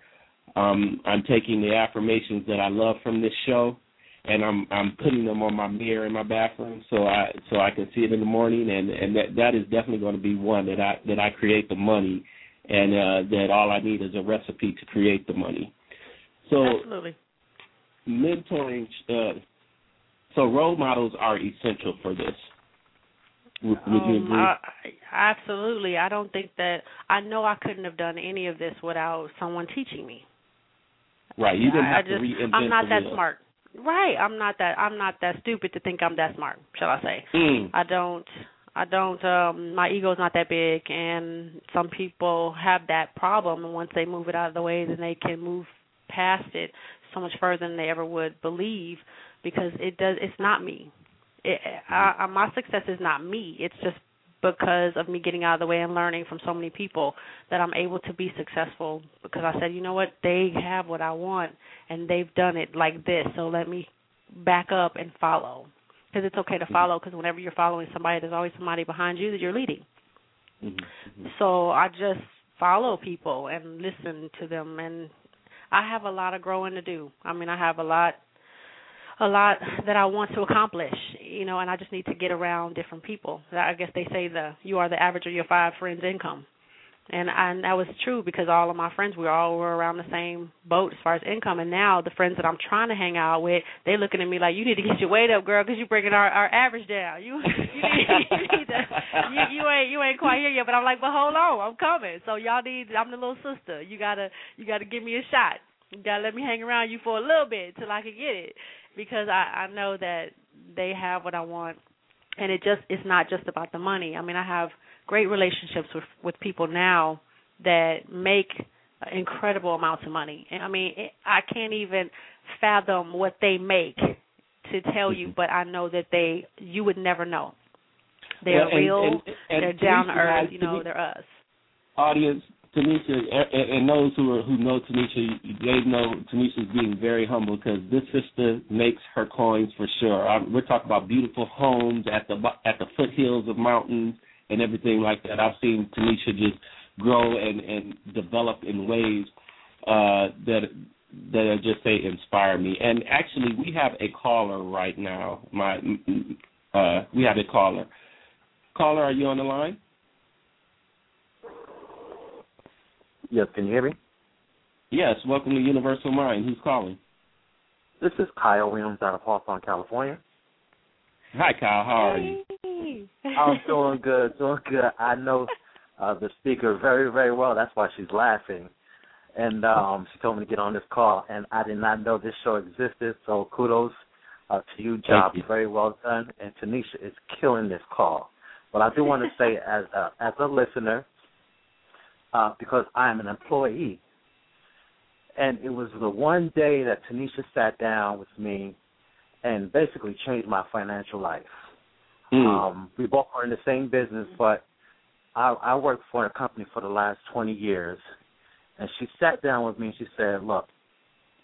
um, I'm taking the affirmations that I love from this show, and I'm I'm putting them on my mirror in my bathroom so I so I can see it in the morning, and and that that is definitely going to be one that I that I create the money, and uh, that all I need is a recipe to create the money. So Absolutely. mentoring. Uh, so role models are essential for this. Would, you Um. I, absolutely. I don't think that I know I couldn't have done any of this without someone teaching me. right. You didn't I, have I just, to reinvent I'm not that wheel. smart. Right. I'm not that. I'm not that stupid to think I'm that smart. Shall I say? Mm. I don't. I don't. Um, my ego's not that big, and some people have that problem. And once they move it out of the way, then they can move past it so much further than they ever would believe, because it does. It's not me. It, I, my success is not me. It's just because of me getting out of the way and learning from so many people that I'm able to be successful. Because I said, you know what, they have what I want, and they've done it like this. So let me back up and follow because it's okay to follow because whenever you're following somebody there's always somebody behind you that you're leading Mm-hmm. so i just follow people and listen to them and I have a lot of growing to do. I mean, I have a lot a lot that I want to accomplish, you know, and I just need to get around different people. I guess they say the you are the average of your five friends' income. And and that was true because all of my friends we all were around the same boat as far as income. And now the friends that I'm trying to hang out with, they looking at me like, "You need to get your weight up, girl, because you're bringing our our average down. You you need, you, need to, you you ain't you ain't quite here yet." But I'm like, "But hold on, I'm coming." So y'all need I'm the little sister. You gotta you gotta give me a shot. You gotta let me hang around you for a little bit till I can get it because I I know that they have what I want, and it just it's not just about the money. I mean, I have great relationships with with people now that make incredible amounts of money. And I mean, it, I can't even fathom what they make to tell you, but I know that they you would never know. They're Well, and- real. and- and they're down to earth. You know, they're us. audience, Tanisha, and, those who are who know Tanisha, they know Tanisha's being very humble because this sister makes her coins for sure. Um, we're talking about beautiful homes at the at the foothills of mountains and everything like that. I've seen Tanisha just grow and and develop in ways uh, that that I just say inspire me. And actually, we have a caller right now. My uh, we have a caller. Caller, are you on the line? Yes, can you hear me? Yes, welcome to Universal Mind. Who's calling? This is Kyle Williams out of Hawthorne, California. Hi, Kyle. How are you? I'm doing good, doing good. I know uh, the speaker very, very well. That's why she's laughing. And um, she told me to get on this call, and I did not know this show existed. So kudos uh, to you, job you. very well done. And Tanisha is killing this call. But I do want to say, as a, as a listener, uh, because I am an employee, and it was the one day that Tanisha sat down with me and basically changed my financial life. Mm. Um, we both are in the same business, but I, I worked for a company for the last 20 years. And she sat down with me and she said, "Look,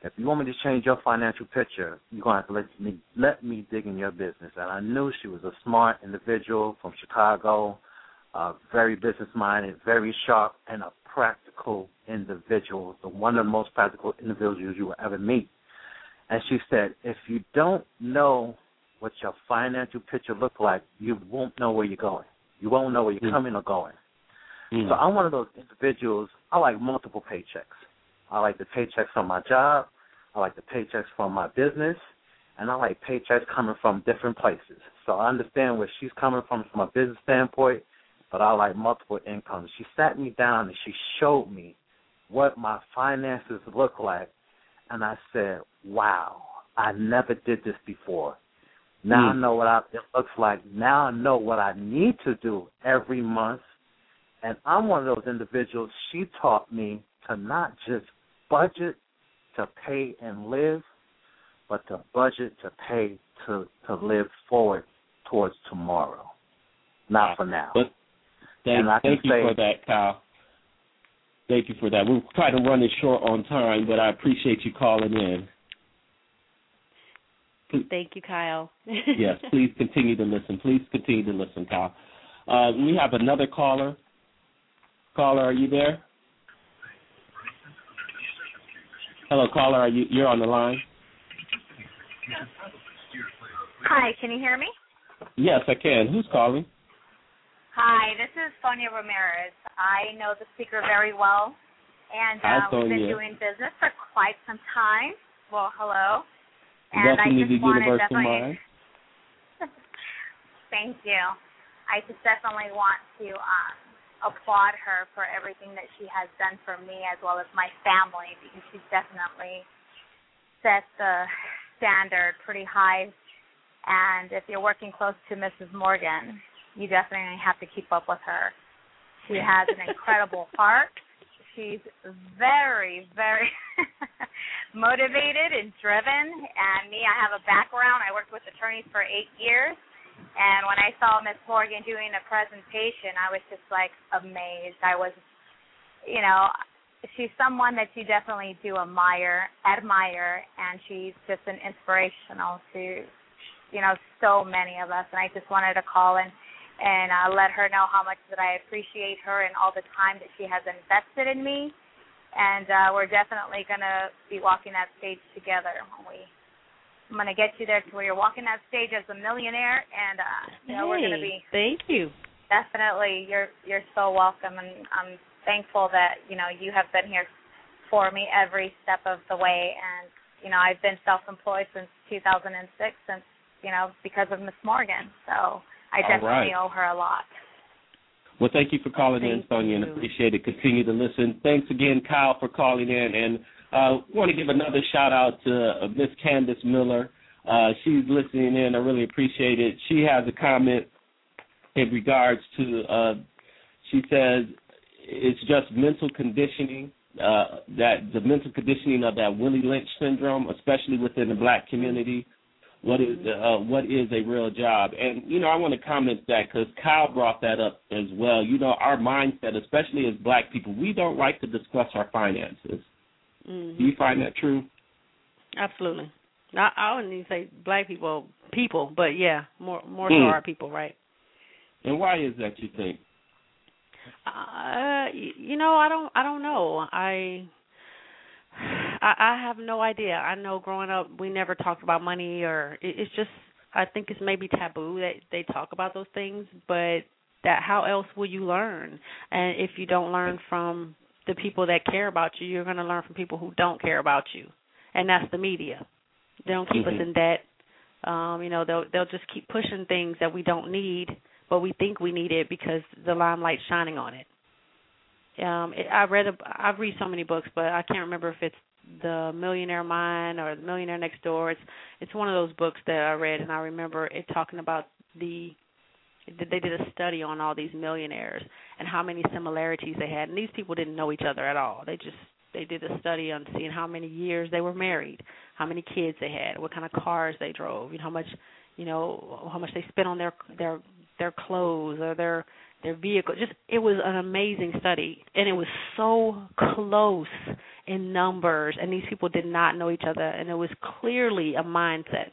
if you want me to change your financial picture, you're gonna have to let me let me dig in your business." And I knew she was a smart individual from Chicago, uh, very business minded, very sharp, and a practical individual, the one of the most practical individuals you will ever meet. And she said, if you don't know what your financial picture look like, you won't know where you're going. You won't know where you're Mm. coming or going. Mm. So I'm one of those individuals. I like multiple paychecks. I like the paychecks from my job. I like the paychecks from my business, and I like paychecks coming from different places. So I understand where she's coming from from a business standpoint, but I like multiple incomes. She sat me down and she showed me what my finances look like, and I said, "Wow, I never did this before." Now I Mm. know what I, it looks like. Now I know what I need to do every month. And I'm one of those individuals. She taught me to not just budget to pay and live, but to budget to pay to to live forward towards tomorrow, not for now. But thank, And I thank you say- for that, Kyle. Thank you for that. We're trying to run it short on time, but I appreciate you calling in. Thank you, Kyle. Yes, please continue to listen. Please continue to listen, Kyle. Uh, we have another caller. Caller, are you there? Hello, caller. Are you? You're on the line. Hi, can you hear me? Yes, I can. Who's calling? Hi, this is Sonia Ramirez. I know the speaker very well, and uh, we've been doing business for quite some time. Well, hello. And Welcome I to just the definitely, Thank you. I just definitely want to um, applaud her for everything that she has done for me as well as my family because she's definitely set the standard pretty high. And if you're working close to Mrs. Morgan, you definitely have to keep up with her. She has an incredible heart. She's very, very motivated and driven. And me, I have a background. I worked with attorneys for eight years. And when I saw Miss Morgan doing a presentation, I was just like amazed. I was, you know, she's someone that you definitely do admire, admire, and she's just an inspirational to, you know, so many of us. And I just wanted to call and and uh, let her know how much that I appreciate her and all the time that she has invested in me. and uh, we're definitely going to be walking that stage together when we. I'm going to get you there to where you're walking that stage as a millionaire, and uh, you know hey, we're going to be. Thank you. Definitely, you're you're so welcome, and I'm thankful that you know you have been here for me every step of the way, and you know I've been self-employed since 2006, since you know because of Miss Morgan, so I definitely right. owe her a lot. Well, thank you for calling Thank in, Sonia, and appreciate it. Continue to listen. Thanks again, Kyle, for calling in. And uh, want to give another shout out to uh, Miss Candace Miller. Uh, she's listening in. I really appreciate it. She has a comment in regards to, uh, she says, it's just mental conditioning, uh, that the mental conditioning of that Willie Lynch syndrome, especially within the black community. What is uh, what is a real job? And you know, I want to comment that because Kyle brought that up as well. You know, our mindset, especially as Black people, we don't like to discuss our finances. Mhm. Do you find that true? Absolutely. I, I wouldn't even say black people, people, but yeah, more more so Mm. our people, right? And why is that? You think? Uh, you know, I don't, I don't know. I, I, I have no idea. I know growing up, we never talked about money, or it, it's just, I think it's maybe taboo that they talk about those things. But that, how else will you learn? And if you don't learn from the people that care about you, you're going to learn from people who don't care about you, and that's the media. They don't keep Mhm. us in debt. Um, you know, they'll they'll just keep pushing things that we don't need, but we think we need it because the limelight's shining on it. Um, it, I read a, I've read so many books, but I can't remember if it's the Millionaire Mind or the Millionaire Next Door. It's it's one of those books that I read, and I remember it talking about the they did a study on all these millionaires and how many similarities they had, and these people didn't know each other at all. They just they did a study on seeing how many years they were married, how many kids they had, what kind of cars they drove, you know how much you know how much they spent on their their their clothes or their their vehicle. Just it was an amazing study, and it was so close in numbers, and these people did not know each other, and it was clearly a mindset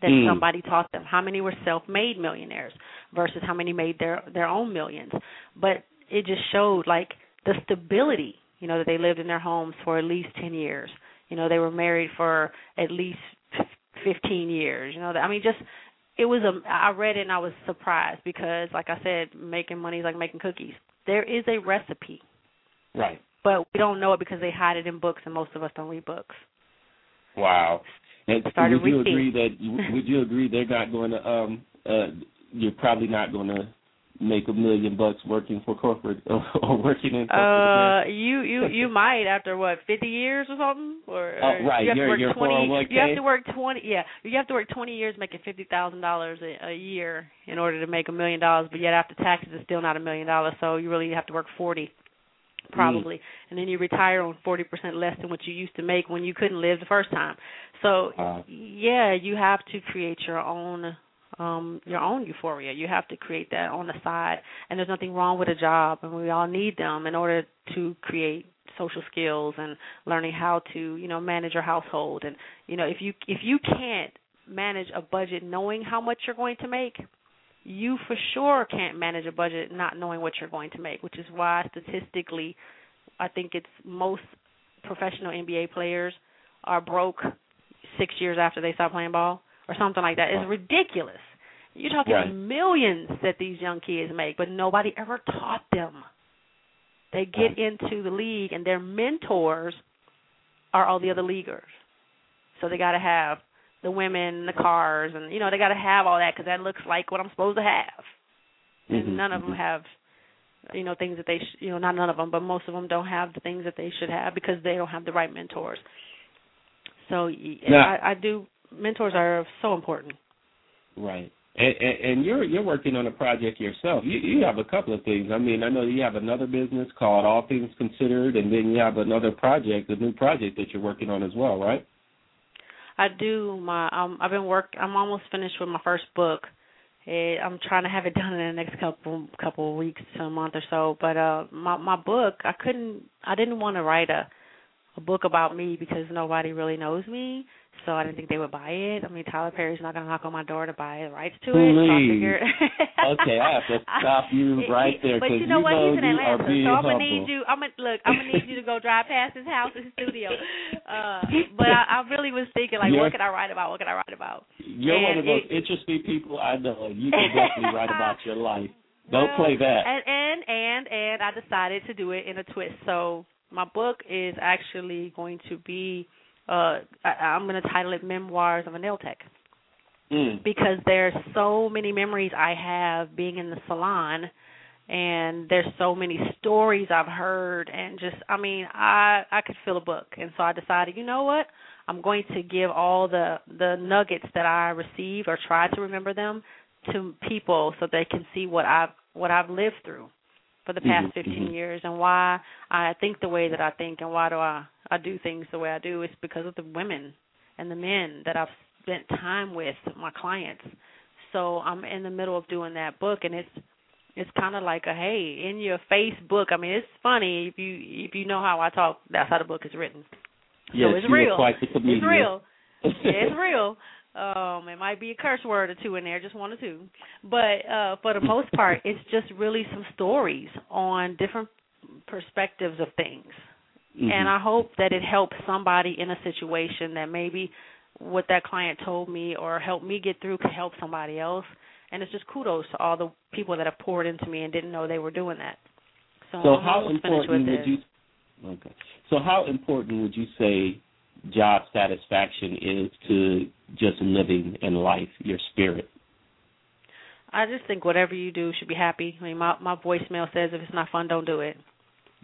that Mm. somebody taught them. How many were self-made millionaires versus how many made their their own millions? But it just showed like the stability, you know, that they lived in their homes for at least 10 years. You know, they were married for at least 15 years. You know, I mean just it was a I read it and I was surprised because like I said, making money is like making cookies. There is a recipe, Right. but we don't know it because they hide it in books and most of us don't read books. Wow. And Started would you agree that would you agree they're not going to um uh you're probably not going to make a million bucks working for corporate or, or working in corporate Uh, you you you might after what fifty years or something, or, Oh, right, you have your- to work twenty. 401k? You have to work twenty. Yeah, you have to work twenty years making fifty thousand dollars a year in order to make a million dollars. But yet after taxes, it's still not a million dollars. So you really have to work forty, probably, Mm. and then you retire on forty percent less than what you used to make when you couldn't live the first time. So Wow. yeah, you have to create your own um your own euphoria. You have to create that on the side. And there's nothing wrong with a job and we all need them in order to create social skills and learning how to, you know, manage your household and you know, if you if you can't manage a budget knowing how much you're going to make, you for sure can't manage a budget not knowing what you're going to make, which is why statistically I think it's most professional NBA players are broke 6 years after they stop playing ball or something like that. It's ridiculous. You're talking Right. millions that these young kids make, but nobody ever taught them. They get into the league, and their mentors are all the other leaguers. So they got to have the women, the cars, and you know they got to have all that because that looks like what I'm supposed to have. And none of them mhm. have, you know, things that they, sh- you know, not none of them, but most of them don't have the things that they should have because they don't have the right mentors. So y Now- I, I do. Mentors are so important. Right. And, and, and you're you're working on a project yourself. You you have a couple of things. I mean, I know you have another business called All Things Considered, and then you have another project, a new project that you're working on as well, right? I do my um I've been work I'm almost finished with my first book. Eh, I'm trying to have it done in the next couple couple of weeks to a month or so. But uh my my book I couldn't I didn't want to write a a book about me because nobody really knows me so I didn't think they would buy it. I mean, Tyler Perry's not going to knock on my door to buy the rights to it. So I figured, okay, I have to stop you right there But because you know you what? know He's in Atlanta, so I'm gonna need you. I'm gonna look. I'm gonna need you to go drive past his house, his studio. Uh, but I, I really was thinking, like, You're- what can I write about? What can I write about? You're one of the most interesting people I know. You can definitely write about your life. Don't Well, play that. And and and and I decided to do it in a twist. So my book is actually going to be. Uh, I, I'm going to title it Memoirs of a Nail Tech. Mm. because there's so many memories I have being in the salon and there's so many stories I've heard and just I mean I I could fill a book and so I decided you know what I'm going to give all the the nuggets that I received or try to remember them to people so they can see what I've what I've lived through for the past Mhm, 15 mhm. years and why I think the way that I think and why do I I do things the way I do it's because of the women and the men that I've spent time with my clients. So I'm in the middle of doing that book and it's it's kind of like a hey in your face book. I mean it's funny if you if you know how I talk that's how the book is written. Yes, it's real. quite the comedian. It's real. yeah, it's real. Um, it might be a curse word or two in there, just one or two. But uh for the most part, it's just really some stories on different perspectives of things. Mhm. And I hope that it helps somebody in a situation that maybe what that client told me or helped me get through could help somebody else. And it's just kudos to all the people that have poured into me and didn't know they were doing that. So, So how important would this. you? Okay. So how important would you say job satisfaction is to just living in life, your spirit? I just think whatever you do should be happy. I mean, my my voicemail says if it's not fun, don't do it.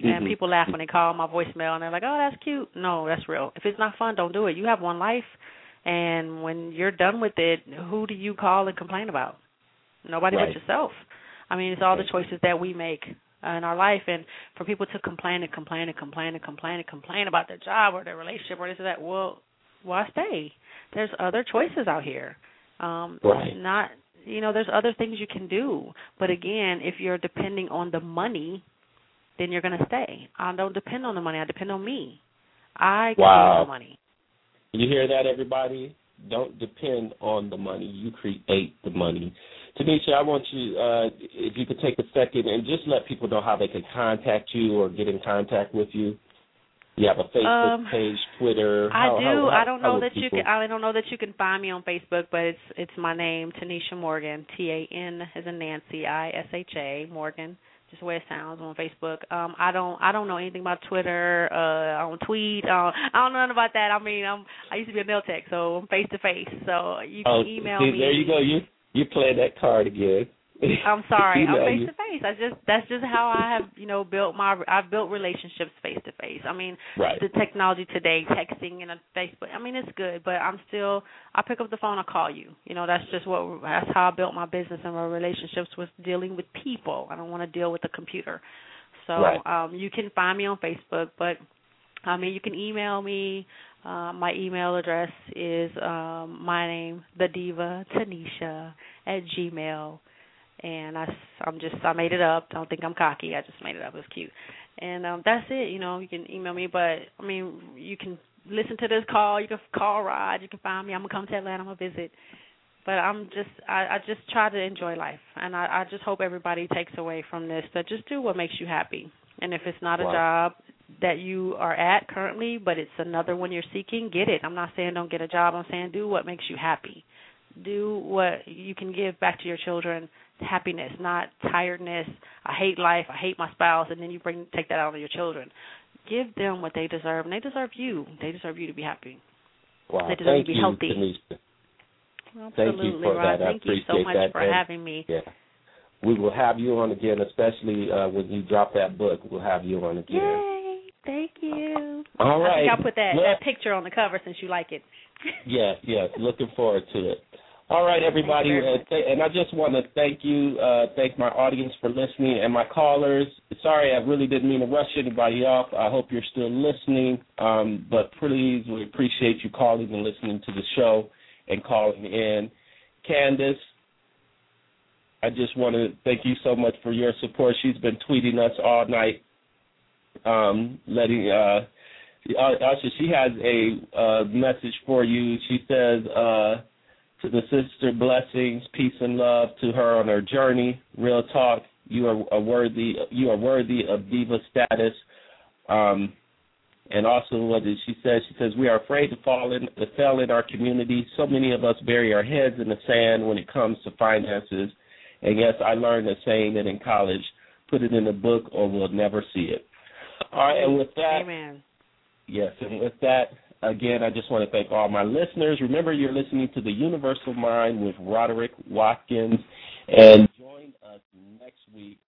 And Mhm. people laugh when they call my voicemail and they're like, "Oh, that's cute." No, that's real. If it's not fun, don't do it. You have one life, and when you're done with it, who do you call and complain about? Nobody Right. but yourself. I mean, it's all the choices that we make in our life, and for people to complain and complain and complain and complain and complain about their job or their relationship or this or that, well, why stay? There's other choices out here. Um, Right. Not, you know, there's other things you can do. But again, if you're depending on the money, then you're going to stay. I don't depend on the money. I depend on me. I create Wow. the money. You hear that, everybody? Don't depend on the money. You create the money. Tanisha, I want you, uh, if you could take a second and just let people know how they can contact you or get in contact with you. You have a Facebook Um, page, Twitter. I How- do. how- I don't know that you can. I don't know that you can find me on Facebook, but it's it's my name, Tanisha Morgan, T A N as in Nancy, I S H A Morgan, just the way it sounds on Facebook. Um, I don't I don't know anything about Twitter. Uh, I don't tweet. Uh, I don't know nothing about that. I mean, I'm I used to be a nail tech, so I'm face to face. So you can Oh, email see, me. There you go. You you play that card again. I'm sorry. I'm face to face. I just that's just how I have you know built my I've built relationships face to face. I mean Right. the technology today, texting and a Facebook. I mean it's good, but I'm still I pick up the phone, I call you. You know that's just what that's how I built my business and my relationships was dealing with people. I don't want to deal with a computer. So Right. um you can find me on Facebook, but I mean you can email me. Uh, my email address is um, my name, the diva Tanisha at Gmail and I I'm just I made it up. Don't think I'm cocky. I just made it up. It was cute, and um that's it. You know, you can email me, but I mean, you can listen to this call. You can call Rod. You can find me. I'm gonna come to Atlanta. I'm gonna visit. But I'm just I, I just try to enjoy life, and I, I just hope everybody takes away from this that just do what makes you happy. And if it's not a job that you are at currently, but it's another one you're seeking, get it. I'm not saying don't get a job. I'm saying do what makes you happy. Do what you can give back to your children happiness, not tiredness. I hate life. I hate my spouse, and then you bring take that out on your children. Give them what they deserve, and they deserve you. They deserve you to be happy. Wow. They deserve Thank to be you, healthy. Tanisha. Absolutely, Thank you for Rod. that. I Thank you so much that. for And- having me. Yeah. We will have you on again, especially uh, when you drop that book. We'll have you on again. Yay! Thank you. All I think I'll put that Well- that picture on the cover since you like it. yeah, yeah. Looking forward to it. All right, everybody. Uh, th- and I just want to thank you, uh, thank my audience for listening and my callers. Sorry, I really didn't mean to rush anybody off. I hope you're still listening. Um, but please, we appreciate you calling and listening to the show and calling in. Candace, I just want to thank you so much for your support. She's been tweeting us all night, um, letting uh, uh, Usher, she has a uh, message for you. She says, uh, to the sister, blessings, peace and love to her on her journey. Real talk, you are worthy, you are worthy of diva status. Um, and also, what did she say? She says we are afraid to fall in, to fail in our community. So many of us bury our heads in the sand when it comes to finances. And yes, I learned a saying that in college: put it in a book, or we'll never see it. All right, and with that, Amen. Yes, and with that, again, I just want to thank all my listeners. Remember, you're listening to the Universal Mind with Roderick Watkins, and join us next week.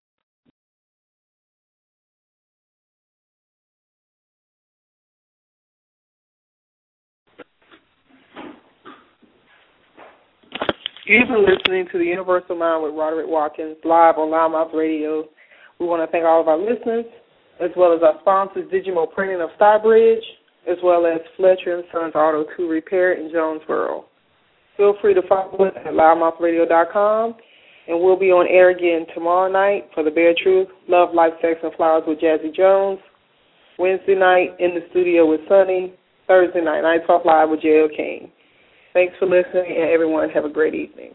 You've been listening to the Universal Mind with Roderick Watkins live on Loudmouth Radio. We want to thank all of our listeners, as well as our sponsors, Digimo Printing of Stockbridge, as well as Fletcher and Sons Auto 2 Repair in Jonesboro. Feel free to follow us at loudmouthradio.com, and we'll be on air again tomorrow night for the Bare Truth, Love, Life, Sex, and Flowers with Jazzy Jones. Wednesday night in the studio with Sunny. Thursday night, Night Talk Live with J.L. King. Thanks for listening, and everyone have a great evening.